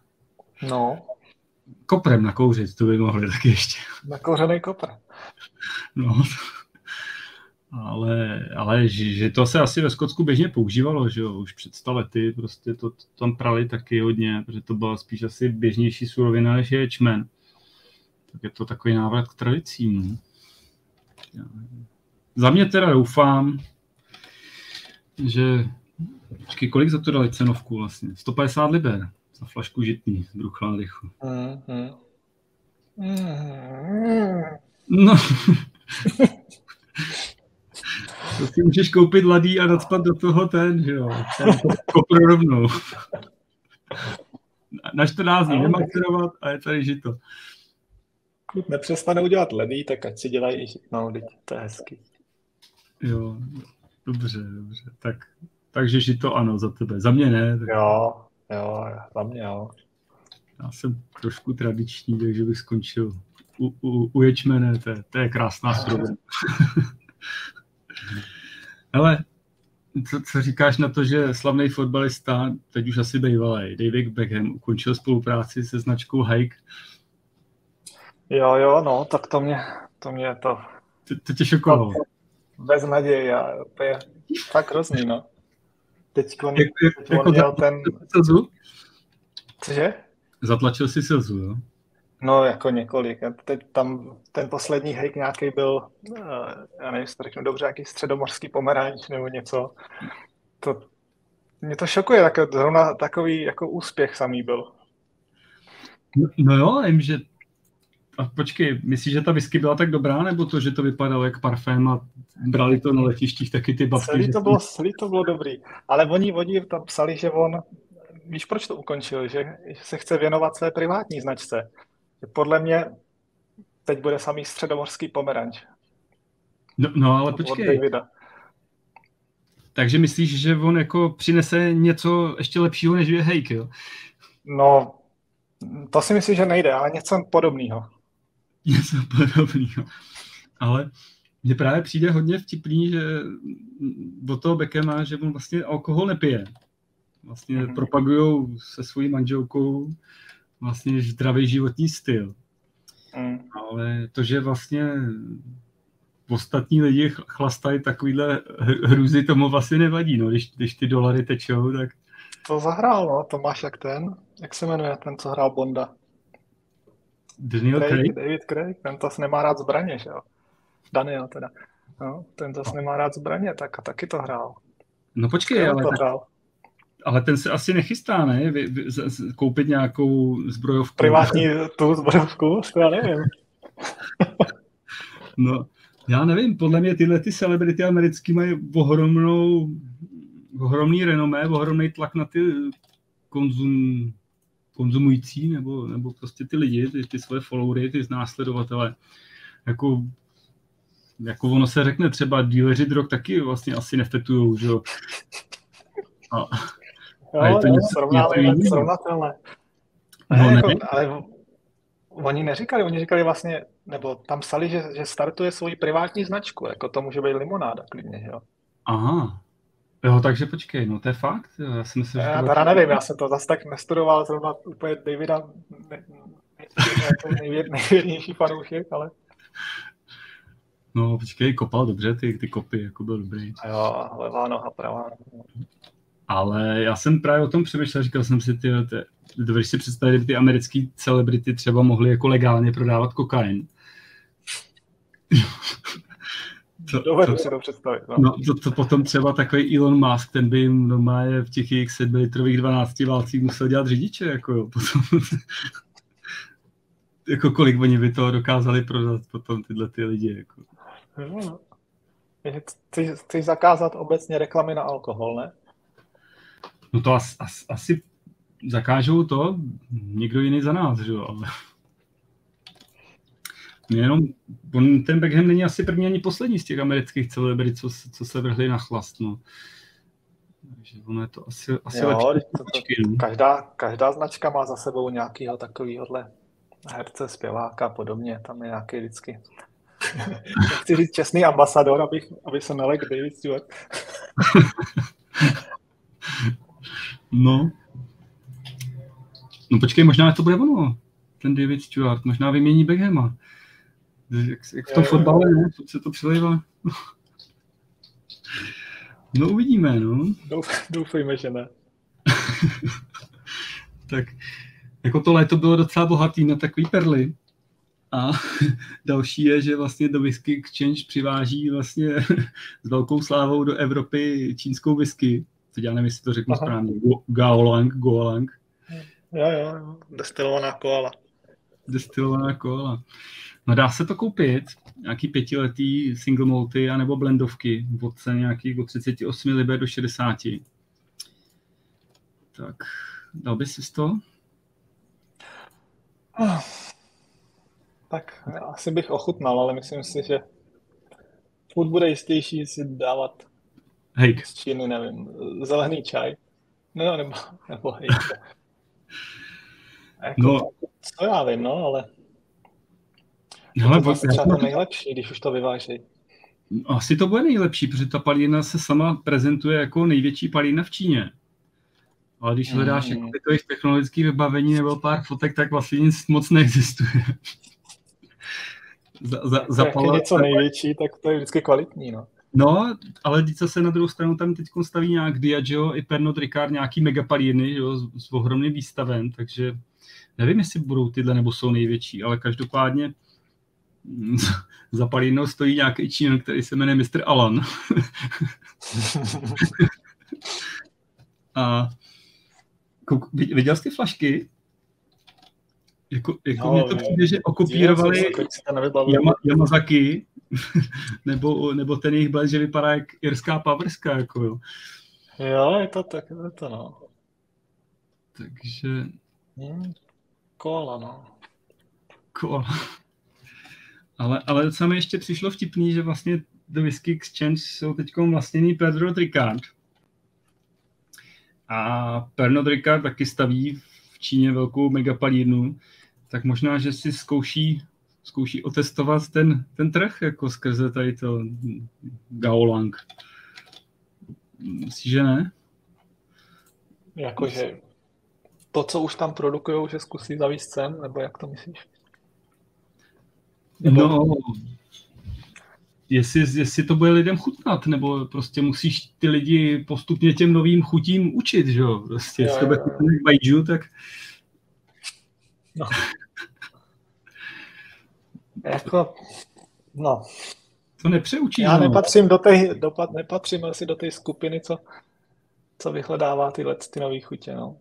No. Koprem nakouřit, to by mohli taky ještě. Nakouřený kopr. No, ale, ale že to se asi ve Skotsku běžně používalo, že jo, už před sta lety, prostě to, to tam prali taky hodně, protože to byla spíš asi běžnější surovina, než je čmen. Tak je to takový návrat k tradicím. No. Za mě teda doufám, že Počkej, kolik za to dali cenovku vlastně? 150 liber za flašku žitný z Bruchládychu. Mm-hmm. No. to si můžeš koupit ladý a nadspat do toho ten, že jo. Kopro rovnou. Na 14 dní nemacerovat a je tady žito. Pokud nepřestane udělat ledý, tak ať si dělají i žitnou, to je hezky. Jo, dobře, dobře. Tak takže žito ano za tebe. Za mě ne. Tak... Jo, jo, za mě jo. Já jsem trošku tradiční, takže bych skončil u, u, u ječmene, to, je, to je krásná surovina. Ale co, co říkáš na to, že slavný fotbalista, teď už asi bývalý, David Beckham, ukončil spolupráci se značkou Hike? Jo, jo, no, tak to mě, to mě to... To, to tě šokovalo. Bez naděje, to je fakt hrozný, no. Teď on, jak, jak, jako měl ten... Slzu? Cože? Zatlačil si slzu, jo? No, jako několik. Teď tam ten poslední hejk nějaký byl, eh, já nevím, jestli řeknu dobře, nějaký středomorský pomeranč nebo něco. To, mě to šokuje, tak zrovna takový jako úspěch samý byl. No, no jo, vím, že a počkej, myslíš, že ta whisky byla tak dobrá, nebo to, že to vypadalo jak parfém a brali to na letištích taky ty babky? Celý to, bylo, celý to bylo dobrý, ale oni, oni tam psali, že on, víš, proč to ukončil, že, že se chce věnovat své privátní značce. Že podle mě teď bude samý středomorský pomeranč. No, no ale počkej. Takže myslíš, že on jako přinese něco ještě lepšího, než je Hejk, jo? No, to si myslím, že nejde, ale něco podobného něco podobného. Ale mně právě přijde hodně vtipný, že do toho Bekema, že on vlastně alkohol nepije. Vlastně mm-hmm. propagují se svojí manželkou vlastně zdravý životní styl. Mm. Ale to, že vlastně ostatní lidi chlastají takovýhle hruzy, tomu vlastně nevadí, no, když, když ty dolary tečou, tak... To zahrál, no, to máš jak ten, jak se jmenuje ten, co hrál Bonda? Daniel Craig, Craig? David Craig, ten to nemá rád zbraně, že jo? Daniel teda. No, ten to nemá rád zbraně, tak a taky to hrál. No počkej, ale, to hrál. Ale ten se asi nechystá, ne? Vy, vy, z, z, koupit nějakou zbrojovku. Privátní tu zbrojovku? To já nevím. no, já nevím, podle mě tyhle ty celebrity americký mají ohromnou, ohromný renomé, ohromný tlak na ty konzum, konzumující nebo, nebo prostě ty lidi, ty, ty svoje followery, ty následovatele, jako, jako ono se řekne třeba díleři drog taky vlastně asi nefetujou, že jo. A, jo, a je to jo, něco, něco srovnatelné. No, ne, jako, ale oni neříkali, oni říkali vlastně, nebo tam psali, že, že startuje svoji privátní značku, jako to může být limonáda klidně, jo. Aha, Jo, takže počkej, no to je fakt? Já si myslím, já že teda nevím, já jsem to zase tak nestudoval, zrovna úplně Davida ne, ne, nejvěrnější fanoušek, ale... No, počkej, kopal dobře, ty, ty kopy, jako byl dobrý. A jo, levá noha, pravá. Ale já jsem právě o tom přemýšlel, říkal jsem si, ty, ty dovedeš si představit, kdyby ty americké celebrity třeba mohly jako legálně prodávat kokain. To, Dovedu to, si to představit. No. no to, to, potom třeba takový Elon Musk, ten by jim normálně v těch jejich 7 litrových 12 válcích musel dělat řidiče, jako jo. Potom, jako kolik oni by to dokázali prodat potom tyhle ty lidi, jako. Chceš, chceš zakázat obecně reklamy na alkohol, ne? No to as, as, asi zakážou to někdo jiný za nás, že jo, ale... Jenom, on, ten Beckham není asi první ani poslední z těch amerických celebrit, co, co se vrhli na chlast, no. Takže ono je to asi, asi jo, lepší. To, to, no. každá, každá značka má za sebou nějakého takovýhohle herce, zpěváka a podobně, tam je nějaký vždycky chci říct čestný ambasador, abych, aby se nelek David Stewart. no. No počkej, možná to bude ono, ten David Stewart, možná vymění Beckhama. Jak, jak v tom fotbale, ne? Co se to přelejvá? No uvidíme, no. Doufejme, že ne. tak jako to léto bylo docela bohatý na takový perly. A další je, že vlastně do Whisky Exchange přiváží vlastně s velkou slávou do Evropy čínskou whisky. Teď já nevím, jestli to řeknu Aha. správně. Gaolang, Goalang. Jo, jo. Destilovaná koala. Destilovaná koala. No dá se to koupit, nějaký pětiletý single malty anebo blendovky od cen nějakých od 38 liber do 60. Tak, dal bys si to? Tak asi bych ochutnal, ale myslím si, že furt bude jistější si dávat hejk. z Číny, nevím, zelený čaj. No, nebo, nebo hejk. Jako, no. Co já vím, no, ale Hele, to třeba to nejlepší, když už to vyváží. Asi to bude nejlepší, protože ta palína se sama prezentuje jako největší palína v Číně. Ale když hledáš mm. jako jejich technologické vybavení nebo pár fotek, tak vlastně nic moc neexistuje za, za, zapalovat. něco největší, tak to je vždycky kvalitní, no. No, ale co se na druhou stranu tam teď staví nějak Diageo i Pernod Ricard, nějaký megapalíny, jo, s, s ohromným výstavem, takže nevím, jestli budou tyhle nebo jsou největší, ale každopádně za palínou stojí nějaký Čín, který se jmenuje Mr. Alan. A kouk, viděl jsi ty flašky? Jako, jako no, mě to přijde, že okopírovali Yama, Yamazaki, nebo, nebo ten jejich blend, že vypadá jak irská pavrska, jako jo. Jo, je to tak, je to no. Takže... Hmm, kola, no. Kola. Ale, ale co mi ještě přišlo vtipný, že vlastně do Whisky Exchange jsou teď vlastněný Pedro Ricard. A Pernod Ricard taky staví v Číně velkou megapalírnu, tak možná, že si zkouší, zkouší otestovat ten, ten trh jako skrze tady to Gaolang. Myslíš, že ne? Jakože to, co už tam produkují, že zkusí zavíst cen, nebo jak to myslíš? Nebo... No, jestli, jestli to bude lidem chutnat, nebo prostě musíš ty lidi postupně těm novým chutím učit, že jo? Prostě, jestli to bude chutnat tak No. jako, no. To nepřeučí. Já no. nepatřím do té, dopad, nepatřím asi do té skupiny, co, co vyhledává tyhle ty nový chutě, no.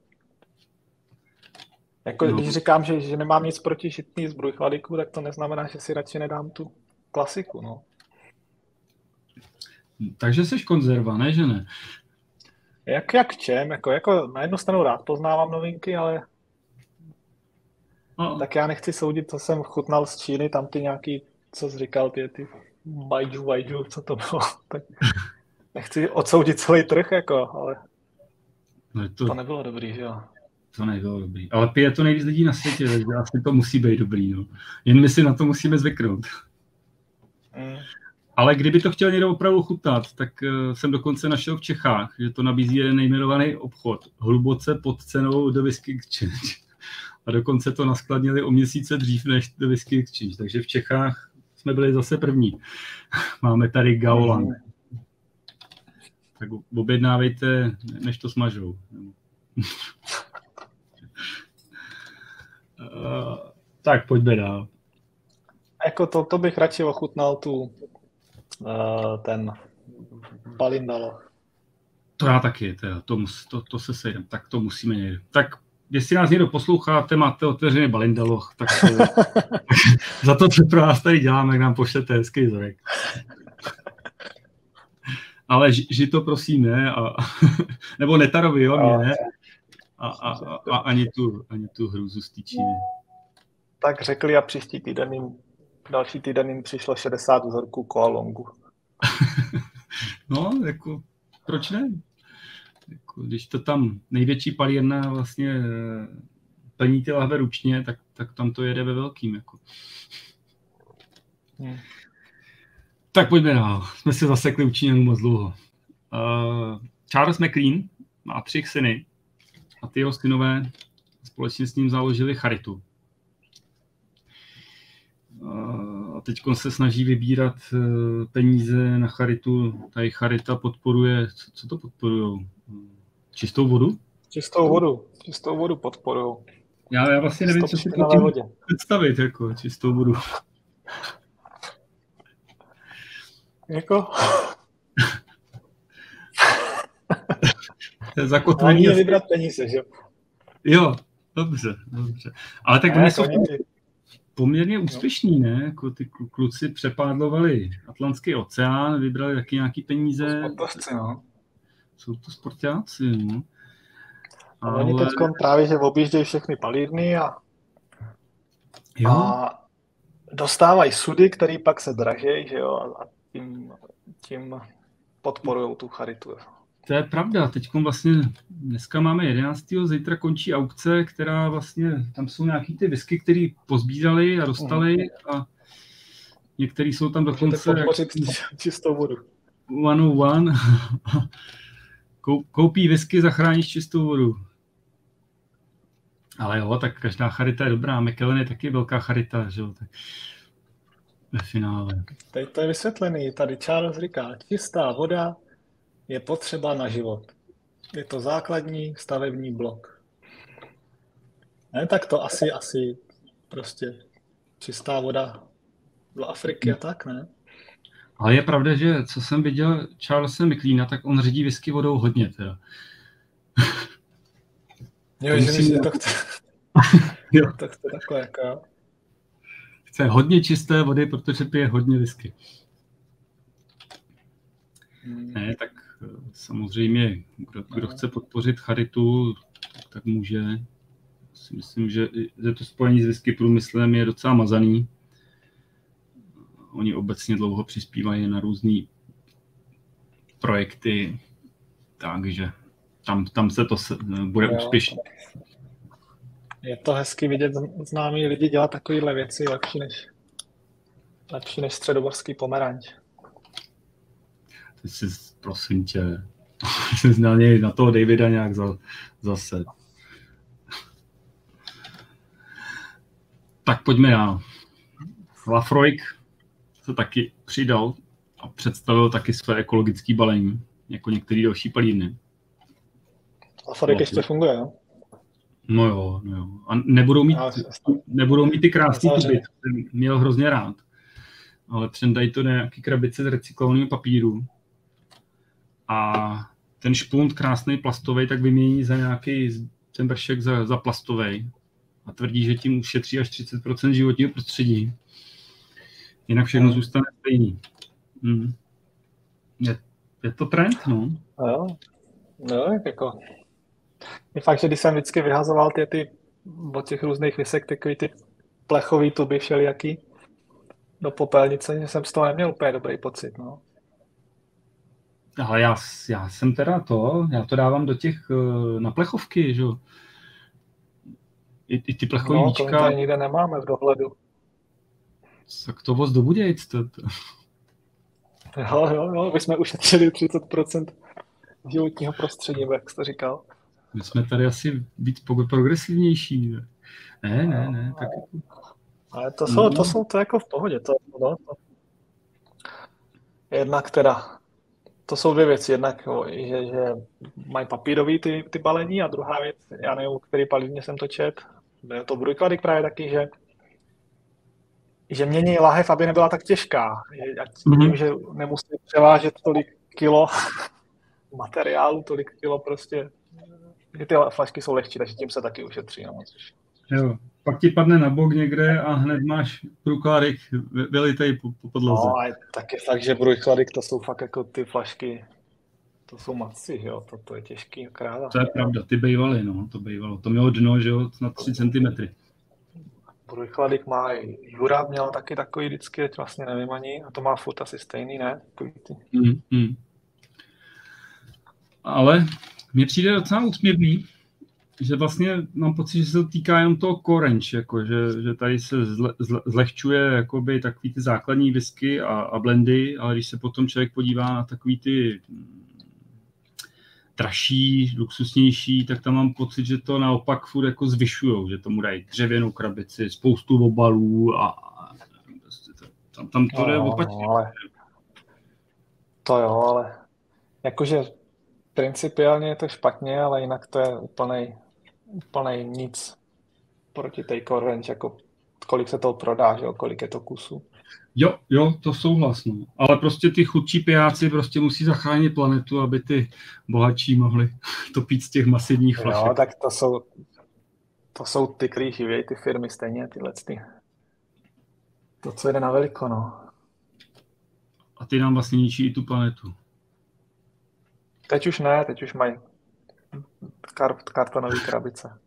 Jako, no. když říkám, že, že nemám nic proti žitný zbruj chladiku, tak to neznamená, že si radši nedám tu klasiku, no. Takže jsi konzerva, ne, že ne? Jak, jak čem, jako, jako na jednu stranu rád poznávám novinky, ale No. Tak já nechci soudit, co jsem chutnal z Číny, tam ty nějaký, co jsi říkal, ty, ty bajju, bajju, co to bylo. tak nechci odsoudit celý trh, jako, ale no to, to nebylo dobrý, že jo. To nebylo dobrý. Ale pije to nejvíc lidí na světě, takže asi to musí být dobrý. No. Jen my si na to musíme zvyknout. Mm. Ale kdyby to chtěl někdo opravdu chutnat, tak uh, jsem dokonce našel v Čechách, že to nabízí jeden nejmenovaný obchod. Hluboce pod cenou do Whisky Exchange a dokonce to naskladnili o měsíce dřív než do Whisky Exchange, takže v Čechách jsme byli zase první. Máme tady Gaolan. Tak objednávejte, než to smažou. tak pojďme dál. Jako to, to bych radši ochutnal tu ten balindalo. To já taky, to, to, to, to se sejdem, tak to musíme někdy. Tak jestli nás někdo posloucháte, máte otevřený balindaloch, tak to, za to, co pro vás tady děláme, jak nám pošlete hezký vzorek. ale ži to prosím ne, a, nebo Netarovi, jo, mě ne. A, a, a, a ani, tu, ani tu hrůzu z Tak řekli a příští týden jim, další týden jim přišlo 60 vzorků koalongu. no, jako, proč ne? Jako, když to tam největší palírna vlastně eh, plní ty lahve ručně, tak, tak tam to jede ve velkým. Jako. Hmm. Tak pojďme dál. Jsme se zasekli u moc dlouho. Uh, Charles McLean má tři syny a ty jeho synové společně s ním založili charitu. Uh, a teď se snaží vybírat uh, peníze na charitu. Tady charita podporuje, co, co to podporují? Čistou vodu? Čistou vodu. Čistou vodu podporují. Já, já vlastně nevím, co si tím představit, jako čistou vodu. Jako? zakotvení. Ale vybrat peníze, že jo? Jo, dobře, dobře. Ale tak oni jsou poměrně úspěšní, ne? Jako ty kluci přepádlovali Atlantský oceán, vybrali taky nějaký peníze. Sportovci, no. Jsou to sportáci, no. Ale... Oni teď právě, že objíždějí všechny palírny a, jo. a dostávají sudy, které pak se dražejí, že jo, a tím, tím podporují tu charitu. To je pravda. Teď vlastně dneska máme 11. zítra končí aukce, která vlastně, tam jsou nějaký ty whisky, které pozbírali a dostali a některý jsou tam dokonce... Můžete jak, čistou vodu. One one. Koupí whisky, zachráníš čistou vodu. Ale jo, tak každá charita je dobrá. McKellen je taky velká charita, že jo. Tak ve finále. Teď to je vysvětlený. Tady Charles říká, čistá voda je potřeba na život. Je to základní stavební blok. Ne, tak to asi, asi prostě čistá voda do Afriky a tak, ne? Ale je pravda, že co jsem viděl Charlesa McLeana, tak on řídí whisky vodou hodně teda. Jo, že myslím, to chce. jo. To chce takhle, jako chce hodně čisté vody, protože pije hodně whisky. Hmm. Ne, tak eh, samozřejmě, kdo, kdo chce podpořit charitu, tak, tak může. Si myslím, že, že to spojení s whisky průmyslem je docela mazaný. Oni obecně dlouho přispívají na různé projekty, takže tam, tam se to se, bude úspěšné je to hezky vidět známý lidi dělat takovéhle věci lepší než, lepší než středoborský pomeranč. Ty jsi, prosím tě, jsi na něj, na toho Davida nějak za, zase. Tak pojďme já. Lafroik se taky přidal a představil taky své ekologické balení, jako některé další palírny. Lafroik ještě funguje, jo? No jo, no jo. A nebudou mít, nebudou mít ty krásné tuby, měl hrozně rád. Ale předají to nějaký krabice z recyklovaného papíru. A ten špunt krásný plastový tak vymění za nějaký ten bršek za, za plastový. A tvrdí, že tím ušetří až 30% životního prostředí. Jinak všechno zůstane stejný. Hmm. Je, je to trend, no. Jo, no, jako je fakt, že když jsem vždycky vyhazoval ty, ty od těch různých vysek, takový ty plechový tuby všelijaký do popelnice, že jsem z toho neměl úplně dobrý pocit, no. Ale já, já jsem teda to, já to dávám do těch, eh, na plechovky, že jo. I, I ty plechový no, to nikde nemáme v dohledu. Tak to voz dobudějc. To, to. Jo, jo, jo, bychom ušetřili 30% životního prostředí, jak jsi to říkal. My jsme tady asi víc progresivnější. Ne, ne, ne. Tak... Ale to jsou, to jsou to jako v pohodě. To, no, to... Jednak teda, to jsou dvě věci. Jednak, jo, že, že mají papírový ty, ty balení a druhá věc, já nevím, který palivně jsem to čet, byl to Brujkladik právě taky, že že mění lahev, aby nebyla tak těžká. Ať mm-hmm. tím, že nemusí převážet tolik kilo materiálu, tolik kilo prostě že ty flašky jsou lehčí, takže tím se taky ušetří. No, což... Jo, pak ti padne na bok někde a hned máš průkládek vylitej po, po podloze. No, a tak je fakt, že průkládek to jsou fakt jako ty flašky to jsou maci, jo, to, to je těžký kráda. To je pravda, ty bejvaly, no, to bejvalo. To mělo dno, že jo, na 3 cm. Průchladík má i Jura měl taky takový vždycky, teď vlastně nevím ani, a to má furt asi stejný, ne? ty. Mm, mm. Ale mně přijde docela úsměvný, že vlastně mám pocit, že se to týká jenom toho korenč, jako, že, že tady se zle, zle, zlehčuje jakoby takový ty základní whisky a, a blendy, ale když se potom člověk podívá na takový ty dražší, luxusnější, tak tam mám pocit, že to naopak furt jako zvyšujou, že tomu dají dřevěnou krabici, spoustu obalů a, a prostě tam, tam to jde no, opačně. Ale, to jo, ale jakože principiálně je to špatně, ale jinak to je úplnej, úplnej nic proti té range, jako kolik se to prodá, že jo, kolik je to kusů. Jo, jo, to souhlasno. Ale prostě ty chudší pijáci prostě musí zachránit planetu, aby ty bohatší mohli to pít z těch masivních flašek. Jo, tak to jsou, to jsou ty, kteří živějí ty firmy stejně, tyhle ty. To, co jde na veliko, no. A ty nám vlastně ničí i tu planetu. Teď už ne, teď už mají kar- kartonové krabice.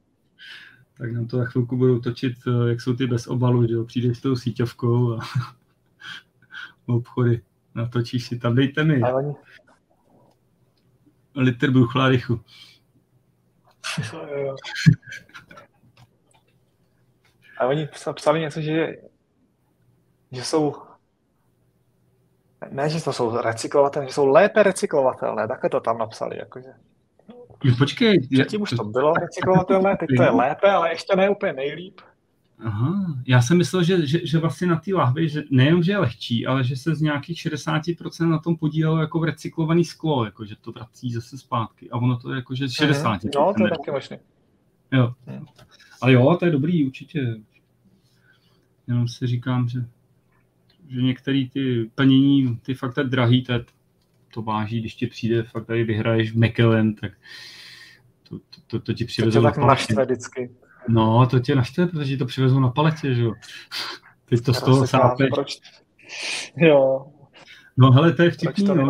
Tak nám to za chvilku budou točit, eh, jak jsou ty bez obalu, že jo? Přijdeš s tou síťovkou a obchody. Natočíš si tam, dejte mi. Oni... Litr bruchlárychu. A oni psali něco, že, že jsou ne, že to jsou recyklovatelné, že jsou lépe recyklovatelné, takhle to tam napsali, jakože. Počkej. Předtím už to bylo recyklovatelné, teď to je lépe, ale ještě ne úplně nejlíp. Aha, já jsem myslel, že, že, že vlastně na té lahvi, že nejenom, že je lehčí, ale že se z nějakých 60% na tom podílelo jako v recyklovaný sklo, jako že to vrací zase zpátky. A ono to je jako, že 60%. Mm, no, to je taky možný. Jo. Hmm. Ale jo, to je dobrý, určitě. Jenom si říkám, že, že některé ty plnění, ty fakt je drahý, to, je, to váží, když ti přijde, fakt tady vyhraješ v McKellen, tak to, to, to, to ti přivezou. To tě tak naštve vždycky. No, to tě naštve, protože to přivezou na paletě, že jo. Teď to z toho sápeš. Proč? Jo. No hele, to je vtipný, to no.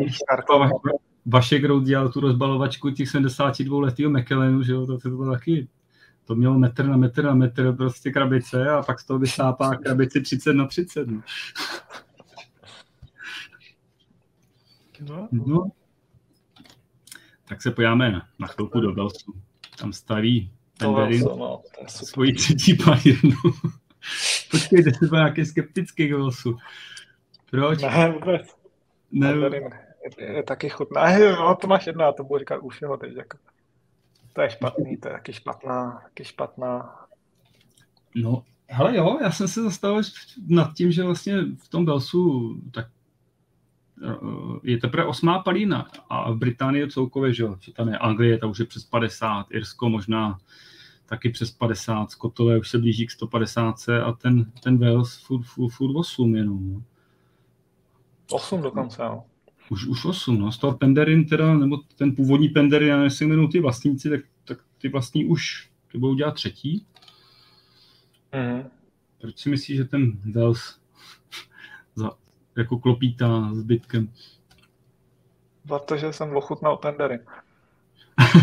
Vašek Roud dělal tu rozbalovačku těch 72 letého McKellenu, že jo, to, to, to taky to mělo metr na metr na metr prostě krabice a pak z toho vysápá krabici 30 na 30. No. No. Tak se pojáme na, na chvilku do Velsu. Tam staví Penderin no, svoji třetí palírnu. Počkej, ty jsi byl nějaký skeptický k Velsu. Proč? Ne, vůbec. Ne, je, je, taky chutná. No, to máš jedna, to budu říkat už všeho teď. Jako. To je špatný, to je taky špatná, taky špatná. No, hele jo, já jsem se zastavil nad tím, že vlastně v tom Belsu tak je teprve osmá palína a v Británii celkově, že, jo, že tam je Anglie, ta už je přes 50, Irsko možná taky přes 50, Skotové už se blíží k 150 a ten, ten Wales furt, furt, furt 8 jenom. No. 8 dokonce, jo. Už, už 8, no. Z toho Penderin teda, nebo ten původní Penderin, já nevím, jmenují ty vlastníci, tak, tak ty vlastní už, ty budou dělat třetí. Mm. Proč si myslíš, že ten Wales za, jako klopítá zbytkem? Protože jsem ochutnal Penderin.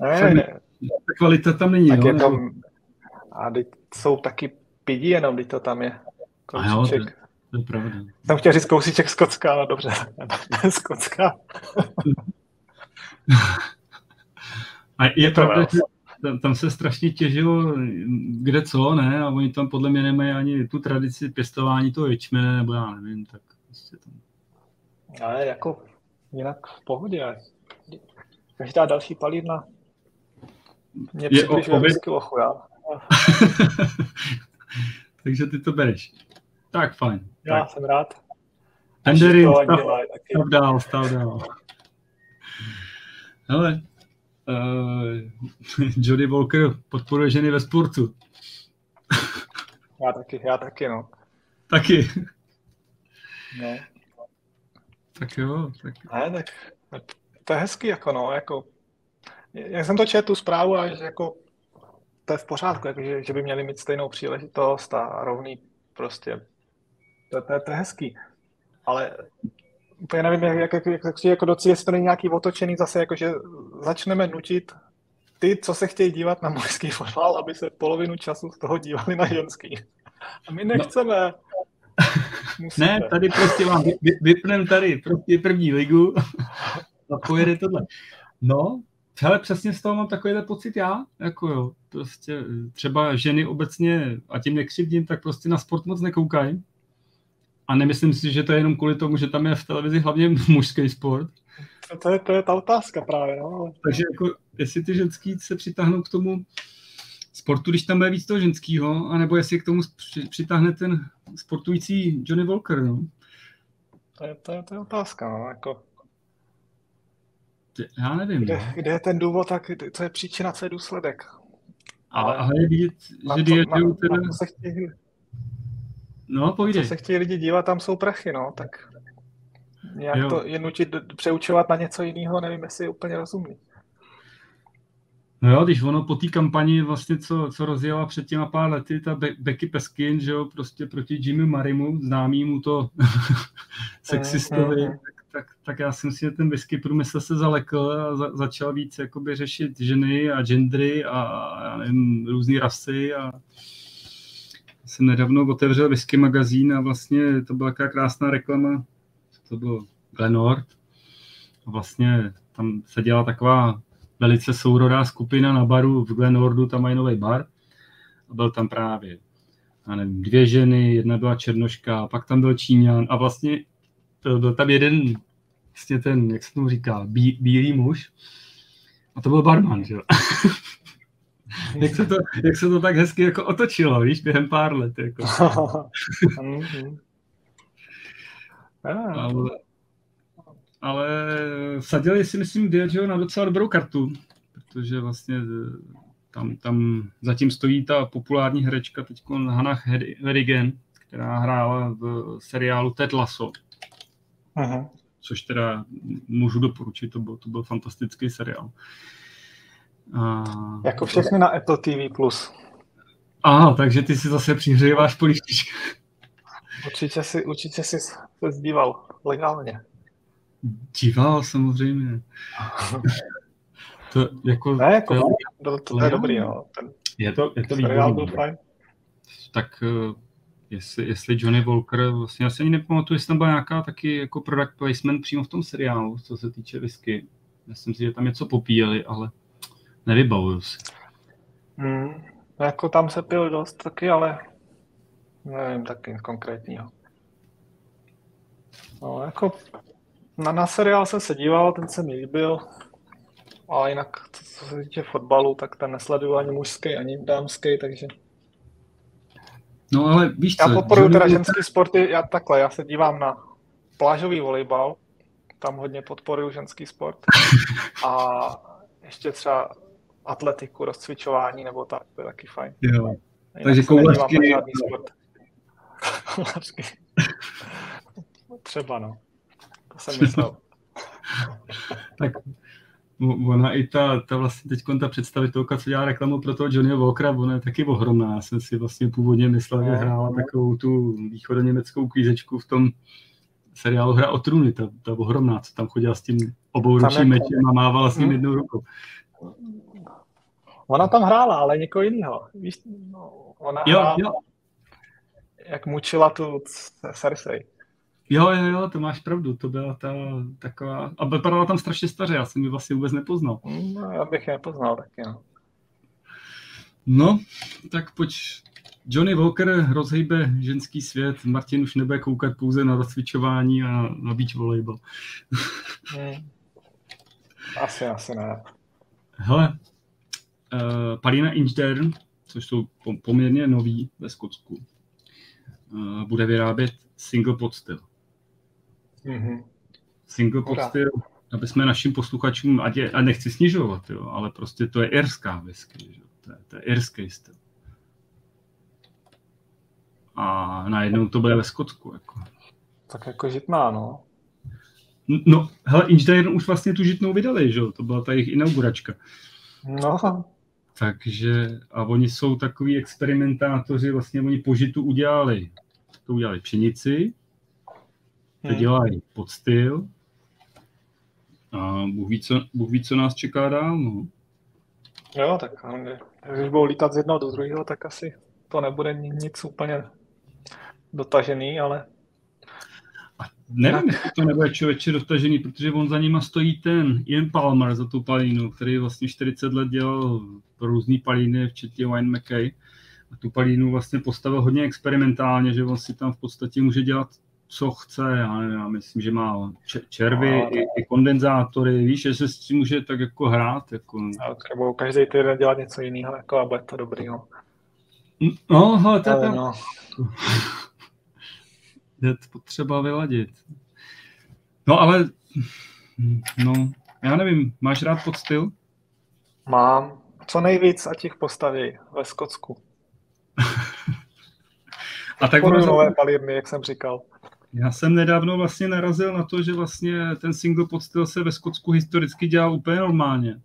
ne, ne. Ta kvalita tam není, tak no, je tam, a teď jsou taky pidi jenom, když to tam je. A jo, to, to je pravda. Jsem chtěl říct kousíček Skotská, no dobře, Skotská. A je pravda, že tam, tam se strašně těžilo kde co, ne? A oni tam podle mě nemají ani tu tradici pěstování toho ječmene, nebo já nevím, tak prostě tam. Ale jako jinak v pohodě. Každá další palírna mě přibližuje vždycky ochu, já. Takže ty to bereš. Tak, fajn. Já tak. jsem rád. Tendery, stav, stav dál, stav dál. Hele, uh, Jody Walker podporuje ženy ve sportu. já taky, já taky, no. Taky. No. Tak jo. Tak... Ne, tak to je hezký, jako no, jako jak jsem to četl tu zprávu a že jako to je v pořádku, jako, že, že by měli mít stejnou příležitost a rovný prostě to, to, to je hezký. ale úplně nevím, jak, jak, jak, jak jako docí, jestli to není nějaký otočený zase, jako že začneme nutit ty, co se chtějí dívat na mužský fotbal, aby se polovinu času z toho dívali na ženský. A my nechceme. No. ne, tady prostě vám vy, vypneme tady prostě první ligu a pojede tohle. No, hele, přesně z toho mám takovýhle pocit já, jako jo, prostě třeba ženy obecně, a tím nekřivdím, tak prostě na sport moc nekoukají. A nemyslím si, že to je jenom kvůli tomu, že tam je v televizi hlavně mužský sport. To je, to je ta otázka právě, no. Takže jako, jestli ty ženský se přitáhnou k tomu sportu, když tam bude víc toho ženského, anebo jestli k tomu přitáhne ten sportující Johnny Walker, no. To je, to je, to je otázka, no, jako já nevím. Kde, no. kde je ten důvod, tak co je příčina, co je důsledek? Ale, ale je vidět, že dietou teda... Na se chtějí, no, povídej. Co se chtějí lidi dívat, tam jsou prachy, no, tak nějak jo. to je nutit přeučovat na něco jiného, nevím, jestli je úplně rozumný. No jo, když ono po té kampani vlastně, co, co rozjela před těma pár lety, ta Be- Becky Peskin, že jo, prostě proti Jimmy Marimu, známýmu to sexistovi, mm, mm, tak, tak já si myslím, že ten whisky průmysl se zalekl a za, začal víc jakoby řešit ženy a gendry a já nevím, různé rasy a jsem nedávno otevřel whisky magazín a vlastně to byla taková krásná reklama, to byl Glenord a vlastně tam se dělala taková velice sourodá skupina na baru v Glenordu, tam mají nový bar. A byl tam právě já nevím, dvě ženy, jedna byla černoška, pak tam byl Číňan a vlastně byl, byl tam jeden, vlastně ten, jak se tomu říká, bí, bílý muž. A to byl barman, že jo. jak, se to, jak se to tak hezky jako otočilo, víš, během pár let. Jako. ale, ale vsadili si, myslím, Diageo na docela dobrou kartu, protože vlastně eh, tam, tam zatím stojí ta populární herečka teď Hannah Herigen, která hrála v seriálu Ted Lasso. Aha. Což teda můžu doporučit, to byl, to byl fantastický seriál. A... Jako všechny na Apple TV+. Plus. Aha, takže ty si zase přihříváš políštičky. Určitě si, určitě si se zdíval legálně. Díval, samozřejmě. to jako... Ne, jako, to, to, to, to je dobrý, no. Ten je to, je to výborný. Tak eh, jestli, jestli Johnny Walker, vlastně já si ani nepamatuju, jestli tam byla nějaká taky jako product placement přímo v tom seriálu, co se týče whisky. Myslím si, že tam něco popíjeli, ale nevybavuju si. Hmm, jako tam se pil dost taky, ale nevím taky konkrétního. No, jako na, na seriál jsem se díval, ten se mi líbil, ale jinak, co se týče fotbalu, tak ten nesleduju ani mužský, ani dámský, takže No ale víš co? Já podporuji teda ženský sporty, já takhle, já se dívám na plážový volejbal, tam hodně podporuji ženský sport. A ještě třeba atletiku, rozcvičování nebo tak, to je taky fajn. Jo. Takže koulačky. Koulačky. Třeba no. To jsem myslel. tak ona i ta, ta vlastně teď ta představitelka, co dělá reklamu pro toho Johnnyho Walkera, ona je taky ohromná. Já jsem si vlastně původně myslel, že hrála takovou tu východoněmeckou kvízečku v tom seriálu Hra o trůny, ta, ta ohromná, co tam chodila s tím obouručím mečem a mávala s ním hmm. jednou rukou. Ona tam hrála, ale někoho jiného. Víš, no, ona jo, hrála, jo. jak mučila tu Cersei. Jo, jo, jo, to máš pravdu, to byla ta taková, a vypadala tam strašně staře, já jsem ji vlastně vůbec nepoznal. No, já bych je nepoznal taky, no. No, tak pojď. Johnny Walker rozhejbe ženský svět, Martin už nebude koukat pouze na rozcvičování a na beach volejbal. Hmm. Asi, asi ne. Hele, Palina Inchdern, což jsou poměrně nový ve Skotsku, uh, bude vyrábět single pod styl. Mm-hmm. Single pod styl, aby jsme našim posluchačům, ať je, a nechci snižovat, jo, ale prostě to je irská whisky, že? To, je, to je irský styl. A najednou to bude ve Skotsku. Jako. Tak jako žitná, no. No, hele, Inchdain už vlastně tu žitnou vydali, že To byla ta jejich inauguračka. No. Takže, a oni jsou takový experimentátoři, vlastně oni po žitu udělali, to udělali pšenici, Teď hmm. dělají pod styl. A Bůh ví, co, Bůh ví, co nás čeká dál. No. Jo, tak když budou lítat z jednoho do druhého, tak asi to nebude nic úplně dotažený, ale... A nevím, jestli to nebude člověče dotažený, protože on za nima stojí ten Ian Palmer za tu palínu, který vlastně 40 let dělal různý palíny, včetně Wayne McKay. A tu palínu vlastně postavil hodně experimentálně, že on si tam v podstatě může dělat co chce, já, nevím, já myslím, že má červy no, i, i kondenzátory, víš, že se s tím může tak jako hrát. Jako... A třeba každý týden dělat něco jiného, jako a bude to dobrý, no. No, hele, to je tam... no. je potřeba vyladit. No, ale, no, já nevím, máš rád pod styl? Mám. Co nejvíc a těch postaví ve Skotsku. a tak ono... nové palírny, jak jsem říkal. Já jsem nedávno vlastně narazil na to, že vlastně ten single pod styl se ve Skotsku historicky dělal úplně normálně.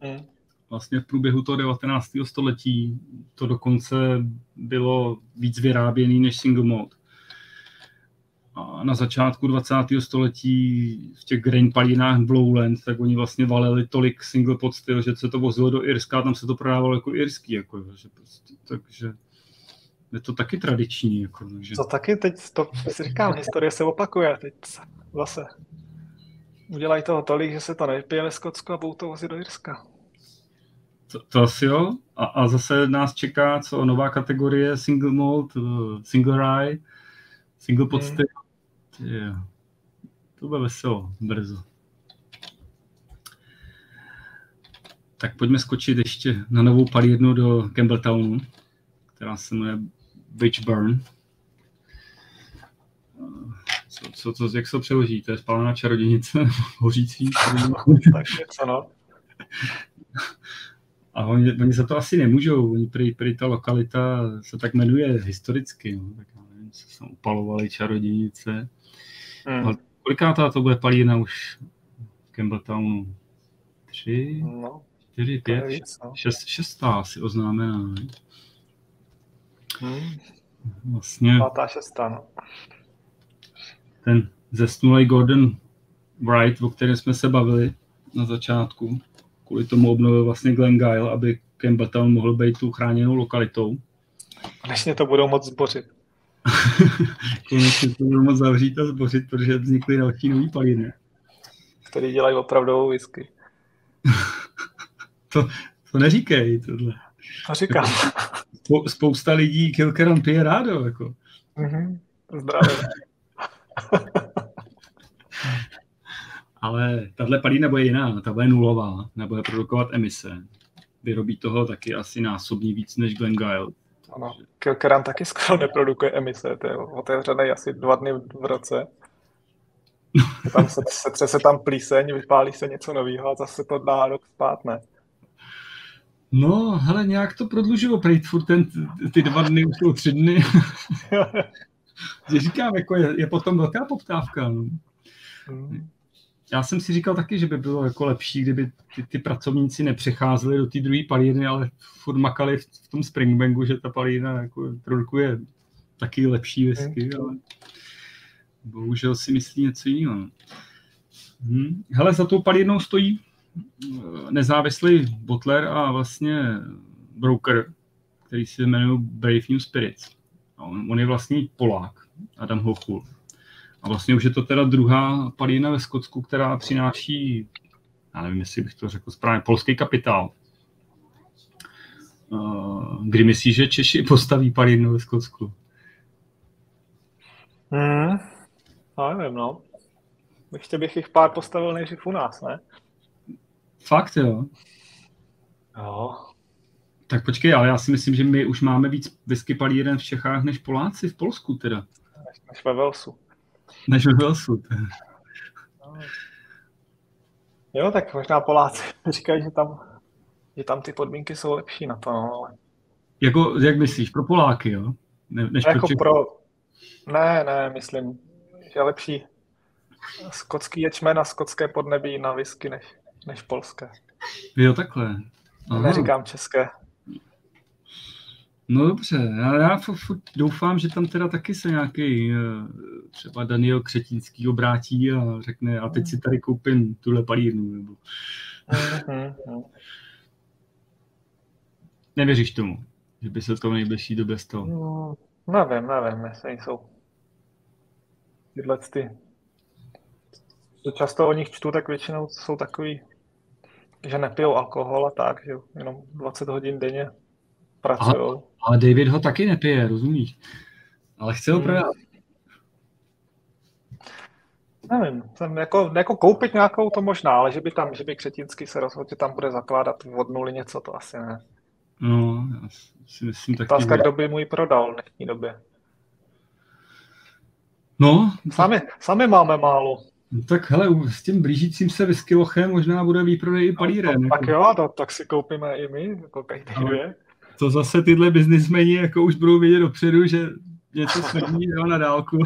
Hmm. Vlastně v průběhu toho 19. století to dokonce bylo víc vyráběný než single mode. A na začátku 20. století v těch grain palínách v Lowland, tak oni vlastně valili tolik single pod styl, že se to vozilo do Irska a tam se to prodávalo jako irský. Jako, že prostě, takže je to taky tradiční. Jako, takže... To taky teď, to si říkám, historie se opakuje teď zase. Udělají toho tolik, že se to nevypije ve Skotsku a budou to vozit do Jirska. To, to asi jo. A, a zase nás čeká co nová kategorie single malt, uh, single rye, single pod hmm. Yeah. To bude veselo, brzo. Tak pojďme skočit ještě na novou palírnu do Campbelltownu, která se jmenuje Witchburn. Co, co, co, jak se to přeloží? To je spálená čarodějnice, hořící. tak něco, no. A oni, oni za to asi nemůžou, oni prý, prý ta lokalita se tak jmenuje historicky, no. tak já nevím, co se upalovali čarodějnice. Hmm. Ale kolikátá to bude palína už v Campbelltownu? Tři, no, čtyři, pět, víc, no. šest, šestá asi oznámená. Hmm. Vlastně. Pátá, šestá, no. Ten zesnulý Gordon Wright, o kterém jsme se bavili na začátku, kvůli tomu obnovil vlastně Glen Gyle, aby Campbelltown mohl být tu chráněnou lokalitou. Konečně to budou moc zbořit. Konečně to budou moc zavřít a zbořit, protože vznikly další nový paliny. Který dělají opravdovou whisky. to, to neříkej, tohle. To říkám. Spou- spousta lidí Kilkeran pije rádo, jako. Mm-hmm. Zdravím. Ale tahle palína bude jiná, ta bude nulová, nebude produkovat emise. Vyrobí toho taky asi násobně víc než Glen Gyle. Ano, Kilkeran taky skoro neprodukuje emise, to je otevřený asi dva dny v roce. Tam se, se třese tam plíseň, vypálí se něco nového a zase to dá rok zpátne. No, hele, nějak to prodlužilo, prejít furt ten, ty dva dny, už jsou tři dny. říkám, jako je, je potom velká poptávka. No. Hmm já jsem si říkal taky, že by bylo jako lepší, kdyby ty, ty pracovníci nepřecházeli do té druhé palírny, ale furt makali v, v tom Springbangu, že ta palírna jako produkuje taky lepší whisky, ale bohužel si myslí něco jiného. Hm. Hele, za tou palírnou stojí eh, nezávislý botler a vlastně broker, který se jmenuje Brave New Spirits. On, on je vlastní Polák, Adam Hochul. A vlastně už je to teda druhá palína ve Skotsku, která přináší, já nevím, jestli bych to řekl správně, polský kapitál. Uh, kdy myslíš, že Češi postaví palínu ve Skotsku? Hmm, no, nevím, no. Ještě bych jich pár postavil nejdřív u nás, ne? Fakt, jo? Jo. Tak počkej, ale já si myslím, že my už máme víc whisky palíren v Čechách než Poláci v Polsku teda. Než, než ve Velsu než ve Walesu. Jo, tak možná Poláci říkají, že tam, že tam ty podmínky jsou lepší na to, no, ale... Jako, jak myslíš, pro Poláky, jo? Ne, než jako pro, pro... Ne, ne, myslím, že je lepší skotský ječmen a skotské podnebí na whisky než, než polské. Jo, takhle. Aha. Neříkám české. No dobře, já, já furt doufám, že tam teda taky se nějaký uh, třeba Daniel Křetínský obrátí a řekne, a teď si tady koupím tuhle palírnu. Nebo... Nevěříš tomu, že by se to v nejbližší době stalo? No, nevím, nevím, jestli jsou tyhle ty co často o nich čtu, tak většinou jsou takový, že nepijou alkohol a tak, že jenom 20 hodin denně pracují. Ale David ho taky nepije, rozumíš? Ale chce ho hmm. prodat. Nevím, jsem jako, jako koupit nějakou to možná, ale že by tam, že by Křetinský se rozhodl, že tam bude zakládat od nuly něco, to asi ne. No, já si myslím taky. Otázka, kdo by mu ji prodal v dnešní době. No. Sami, sami máme málo. No tak hele, s tím blížícím se whisky možná bude výprodej i palírem. No, tak jo, to, tak si koupíme i my, jako každý dvě. To zase tyhle biznismeni jako už budou vědět dopředu, že něco smrdí na dálku.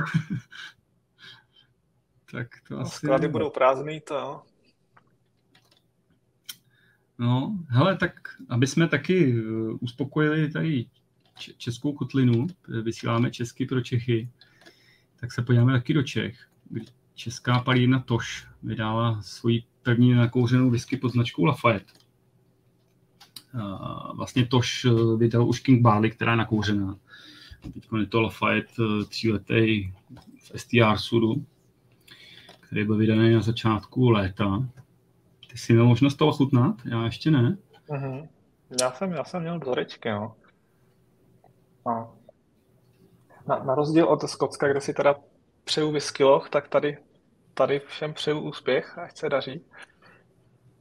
Tak to no, asi... Sklady budou prázdný, to jo. No, hele, tak aby jsme taky uh, uspokojili tady českou kotlinu, vysíláme česky pro Čechy, tak se podíváme taky do Čech, česká palírna Toš vydala svoji první nakouřenou whisky pod značkou Lafayette. Vlastně Toš eh, vydal už King Barley, která je nakouřená. Teď je to Lafayette eh, tříletý v STR sudu, který byl vydaný na začátku léta. Ty jsi měl možnost to ochutnat? Já ještě ne. Mm-hmm. Já, jsem, já jsem měl vzorečky, no. A na, na rozdíl od Skotska, kde si teda přeju whiskyloch, tak tady tady všem přeju úspěch, ať se daří.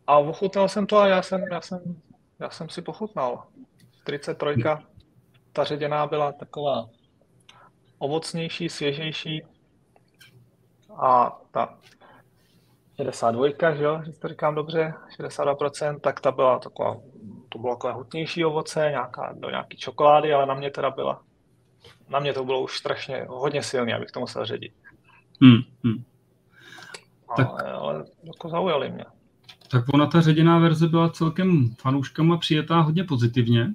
A ochutnal jsem to a já jsem, já jsem, já jsem si pochutnal. 43, ta ředěná byla taková ovocnější, svěžejší a ta 62, že jo, že to říkám dobře, 62%, tak ta byla taková, to bylo takové hutnější ovoce, nějaká, do nějaký čokolády, ale na mě teda byla, na mě to bylo už strašně hodně silný, abych to musel ředit. Hmm, hmm tak, ale, ale jako zaujali mě. Tak ona ta ředěná verze byla celkem fanouškama přijetá hodně pozitivně.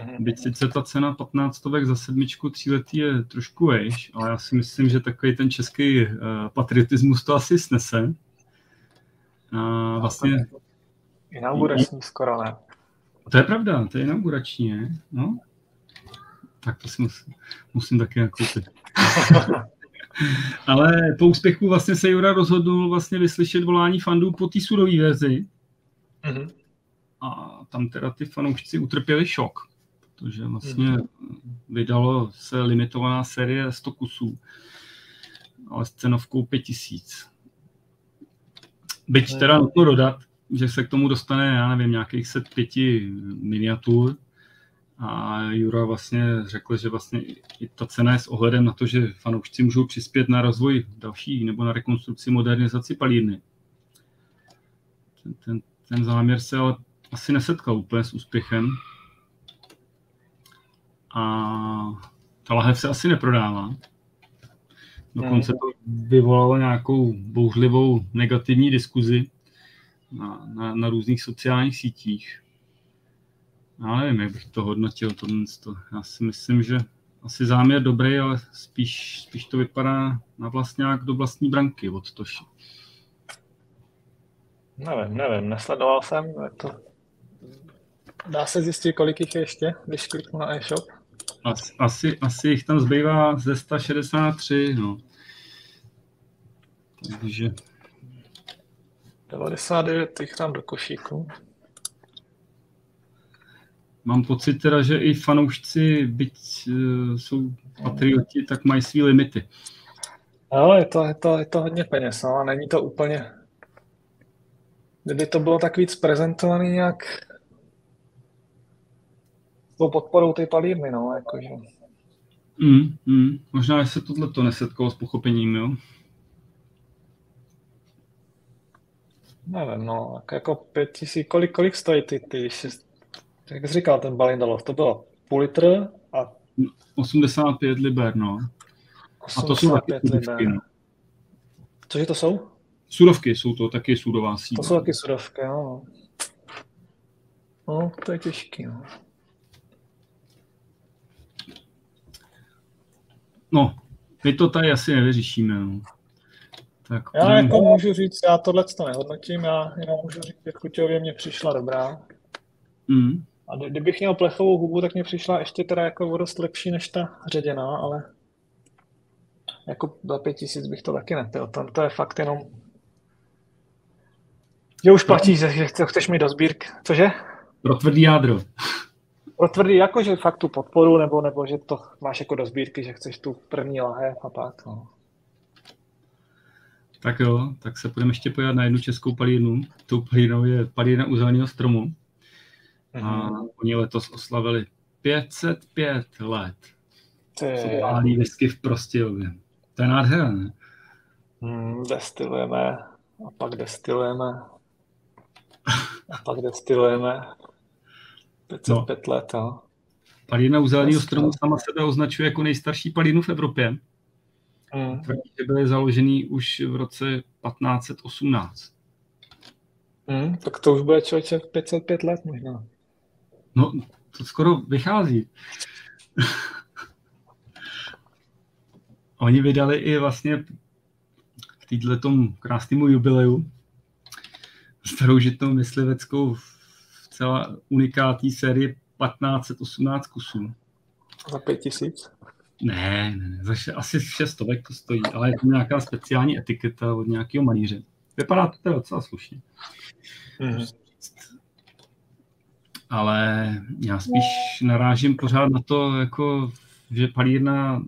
Byť sice ta cena 15 za sedmičku tříletý je trošku vejš, ale já si myslím, že takový ten český uh, patriotismus to asi snese. A vlastně... Inaugurační skoro ne. To je pravda, to je inaugurační, ne? No. Tak to si musím, musím taky nakoupit. Ale po úspěchu vlastně se Jura rozhodl vlastně vyslyšet volání fandů po té sudové verzi. Mm-hmm. A tam teda ty fanoušci utrpěli šok, protože vlastně mm-hmm. vydalo se limitovaná série 100 kusů, ale s cenovkou 5000. Byť teda nutno dodat, že se k tomu dostane, já nevím, nějakých set pěti miniatur, a Jura vlastně řekl, že vlastně i ta cena je s ohledem na to, že fanoušci můžou přispět na rozvoj další nebo na rekonstrukci, modernizaci palírny. Ten, ten, ten záměr se ale asi nesetkal úplně s úspěchem. A ta lahev se asi neprodává. Dokonce to vyvolalo nějakou bouřlivou negativní diskuzi na, na, na různých sociálních sítích. Já nevím, jak bych to hodnotil. Tohle. Já si myslím, že asi záměr dobrý, ale spíš, spíš to vypadá na vlastně jak do vlastní branky od Toši. Nevím, nevím, nesledoval jsem. To... Dá se zjistit, kolik jich je ještě, když kliknu na e-shop? Asi, asi, asi jich tam zbývá ze 163, no. Takže... 99 jich tam do košíku mám pocit teda, že i fanoušci, byť uh, jsou patrioti, tak mají své limity. Jo, je to, je, to, je to hodně peněz, no, a není to úplně... Kdyby to bylo tak víc prezentovaný nějak tou podporou té palírny, no, jakože. Mm, mm. Možná, že se tohle to nesetkalo s pochopením, jo? Nevím, no, jako pět tisíc, kolik, kolik stojí ty, ty šest, jak jsi říkal, ten Balindalov, to bylo půl litr a... 85 liber, no. 85 a to jsou taky liber. No. Cože to jsou? Sudovky jsou to taky sudová síla. To jsou taky sudovky, jo. No, to je těžký, no. No, My to tady asi nevyřešíme. No. Tak, já první... jako můžu říct, já tohle to nehodnotím, já jenom můžu říct, že chuťově mě přišla dobrá. Mm. A kdybych měl plechovou hubu, tak mě přišla ještě teda jako dost lepší než ta ředěná, ale jako za pět tisíc bych to taky nepil. Tam to je fakt jenom že už platí, že, chceš mít do sbírky. Cože? Pro tvrdý jádro. Pro tvrdý, jako že fakt tu podporu, nebo, nebo že to máš jako do sbírky, že chceš tu první lahev a tak. No. Tak jo, tak se půjdeme ještě pojat na jednu českou palínu. Tou palínou je palína u zeleného stromu. Mm-hmm. A mhm. oni letos oslavili 505 let. Solární whisky v Prostějově. To je nádhera, ne? Mm, destilujeme a pak destilujeme a pak destilujeme 505 no. let. Jo. Palina u zeleného stromu sama sebe označuje jako nejstarší palinu v Evropě. Mm. Tvrdí, že byly založený už v roce 1518. Mm, tak to už bude člověče 505 let možná. No, to skoro vychází. Oni vydali i vlastně týhle tomu krásnému jubileu staroužitnou mysliveckou v celá unikátní sérii 1518 kusů. Za pět tisíc? Ne, ne, ne, za asi šestovek to stojí, ale je to nějaká speciální etiketa od nějakého malíře. Vypadá to teda docela slušně. Mm-hmm. Ale já spíš narážím pořád na to, jako, že palírna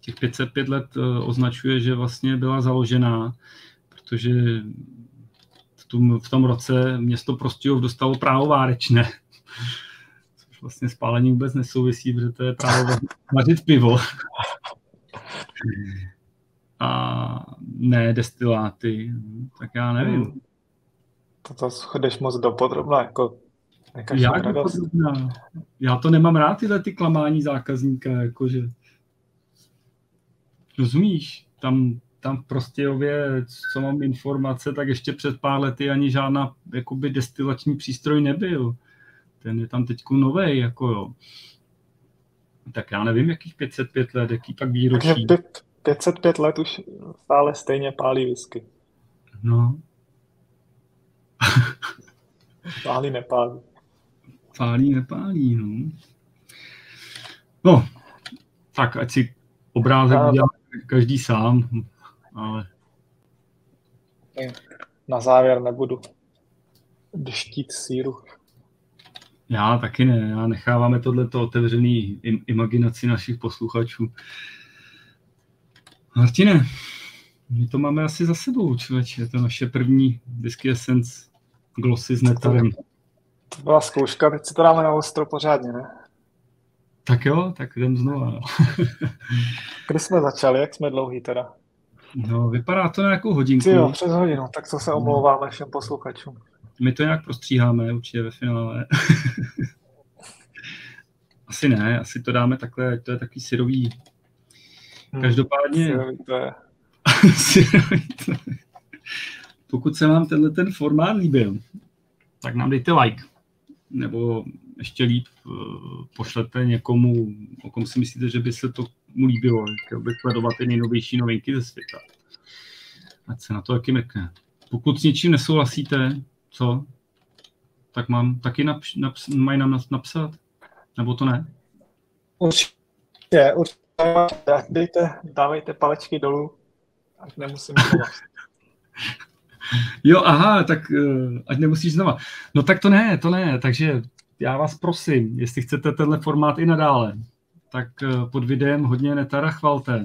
těch 505 let eh, označuje, že vlastně byla založená, protože tom, v tom roce město Prostějov dostalo právo várečné vlastně spálení vůbec nesouvisí, protože to je právě vařit pivo. A ne destiláty, tak já nevím. Hmm. To, to chodíš moc do podrobna, jako jak podrobná? Já to nemám rád, tyhle ty klamání zákazníka, jakože rozumíš, tam, tam v Prostějově, co mám informace, tak ještě před pár lety ani žádná jakoby destilační přístroj nebyl ten je tam teď nový, jako jo. Tak já nevím, jakých 505 let, jaký pak výročí. 505 let už stále stejně pálí whisky. No. pálí, nepálí. Pálí, nepálí, no. No, tak ať si obrázek udělá každý sám, ale... Na závěr nebudu deštít síru. Já taky ne, já necháváme tohleto otevřený imaginaci našich posluchačů. Martine, my to máme asi za sebou, člověče. Je to naše první Whisky Essence Glossy s netarem. To byla zkouška, teď si to dáme na ostro pořádně, ne? Tak jo, tak jdem znova. Kdy jsme začali, jak jsme dlouhý teda? No, vypadá to na nějakou hodinku. jo, přes hodinu, tak to se omlouváme všem posluchačům. My to nějak prostříháme určitě ve finále. asi ne, asi to dáme takhle, to je takový syrový. Hmm, Každopádně... Syrový to je. syrový to je. Pokud se vám tenhle ten formát líbil, tak nám dejte like. Nebo ještě líp eh, pošlete někomu, o kom si myslíte, že by se to mu líbilo, chtěl bych sledovat ty nejnovější novinky ze světa. Ať se na to taky mrkne. Pokud s něčím nesouhlasíte, co? Tak mám taky naps, naps, mají nám napsat? Nebo to ne? Určitě, určitě. Dejte, dávejte palečky dolů, ať nemusím Jo, aha, tak uh, ať nemusíš znova. No tak to ne, to ne, takže já vás prosím, jestli chcete tenhle formát i nadále, tak uh, pod videem hodně netara chvalte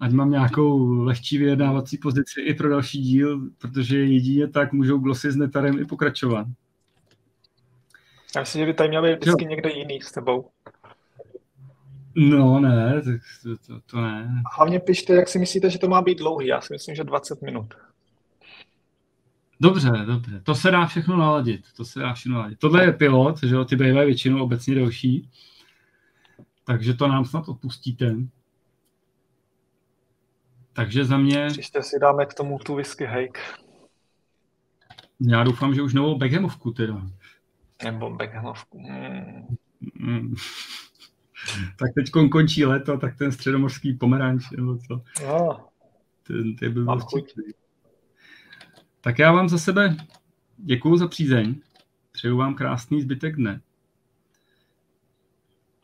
ať mám nějakou lehčí vyjednávací pozici i pro další díl, protože jedině tak můžou glosy s netarem i pokračovat. Já myslím, že by tady měl být vždycky jo. někde jiný s tebou. No ne, tak to, to, to ne. A hlavně pište, jak si myslíte, že to má být dlouhý. Já si myslím, že 20 minut. Dobře, dobře. To se dá všechno naladit. To se dá všechno naladit. Tohle je pilot, že jo, ty bývají většinou obecně delší. Takže to nám snad odpustíte. Takže za mě... Příště si dáme k tomu tu whisky hake. Já doufám, že už novou Beckhamovku teda. Nebo Beckhamovku. Mm. Mm. tak teď končí léto, tak ten středomorský pomeranč, nebo co? No, ten, ten byl mám chuť. Tak já vám za sebe děkuju za přízeň. Přeju vám krásný zbytek dne.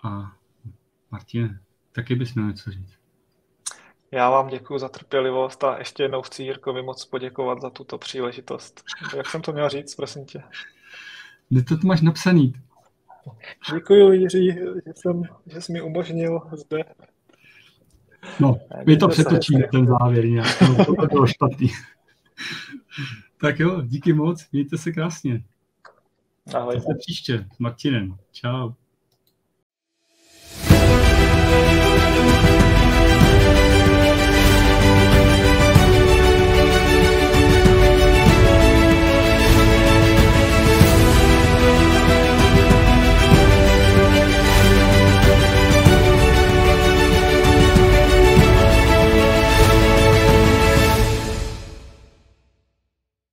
A Martine, taky bys měl něco říct. Já vám děkuji za trpělivost a ještě jednou chci Jirkovi moc poděkovat za tuto příležitost. Jak jsem to měl říct, prosím tě? Kde to máš napsaný? Děkuji, Jiří, že, jsem, že jsi mi umožnil zde. No, my to přetočíme, ten závěr nějak. No, to bylo špatný. tak jo, díky moc, mějte se krásně. Ahoj. Se příště s Martinem. Čau.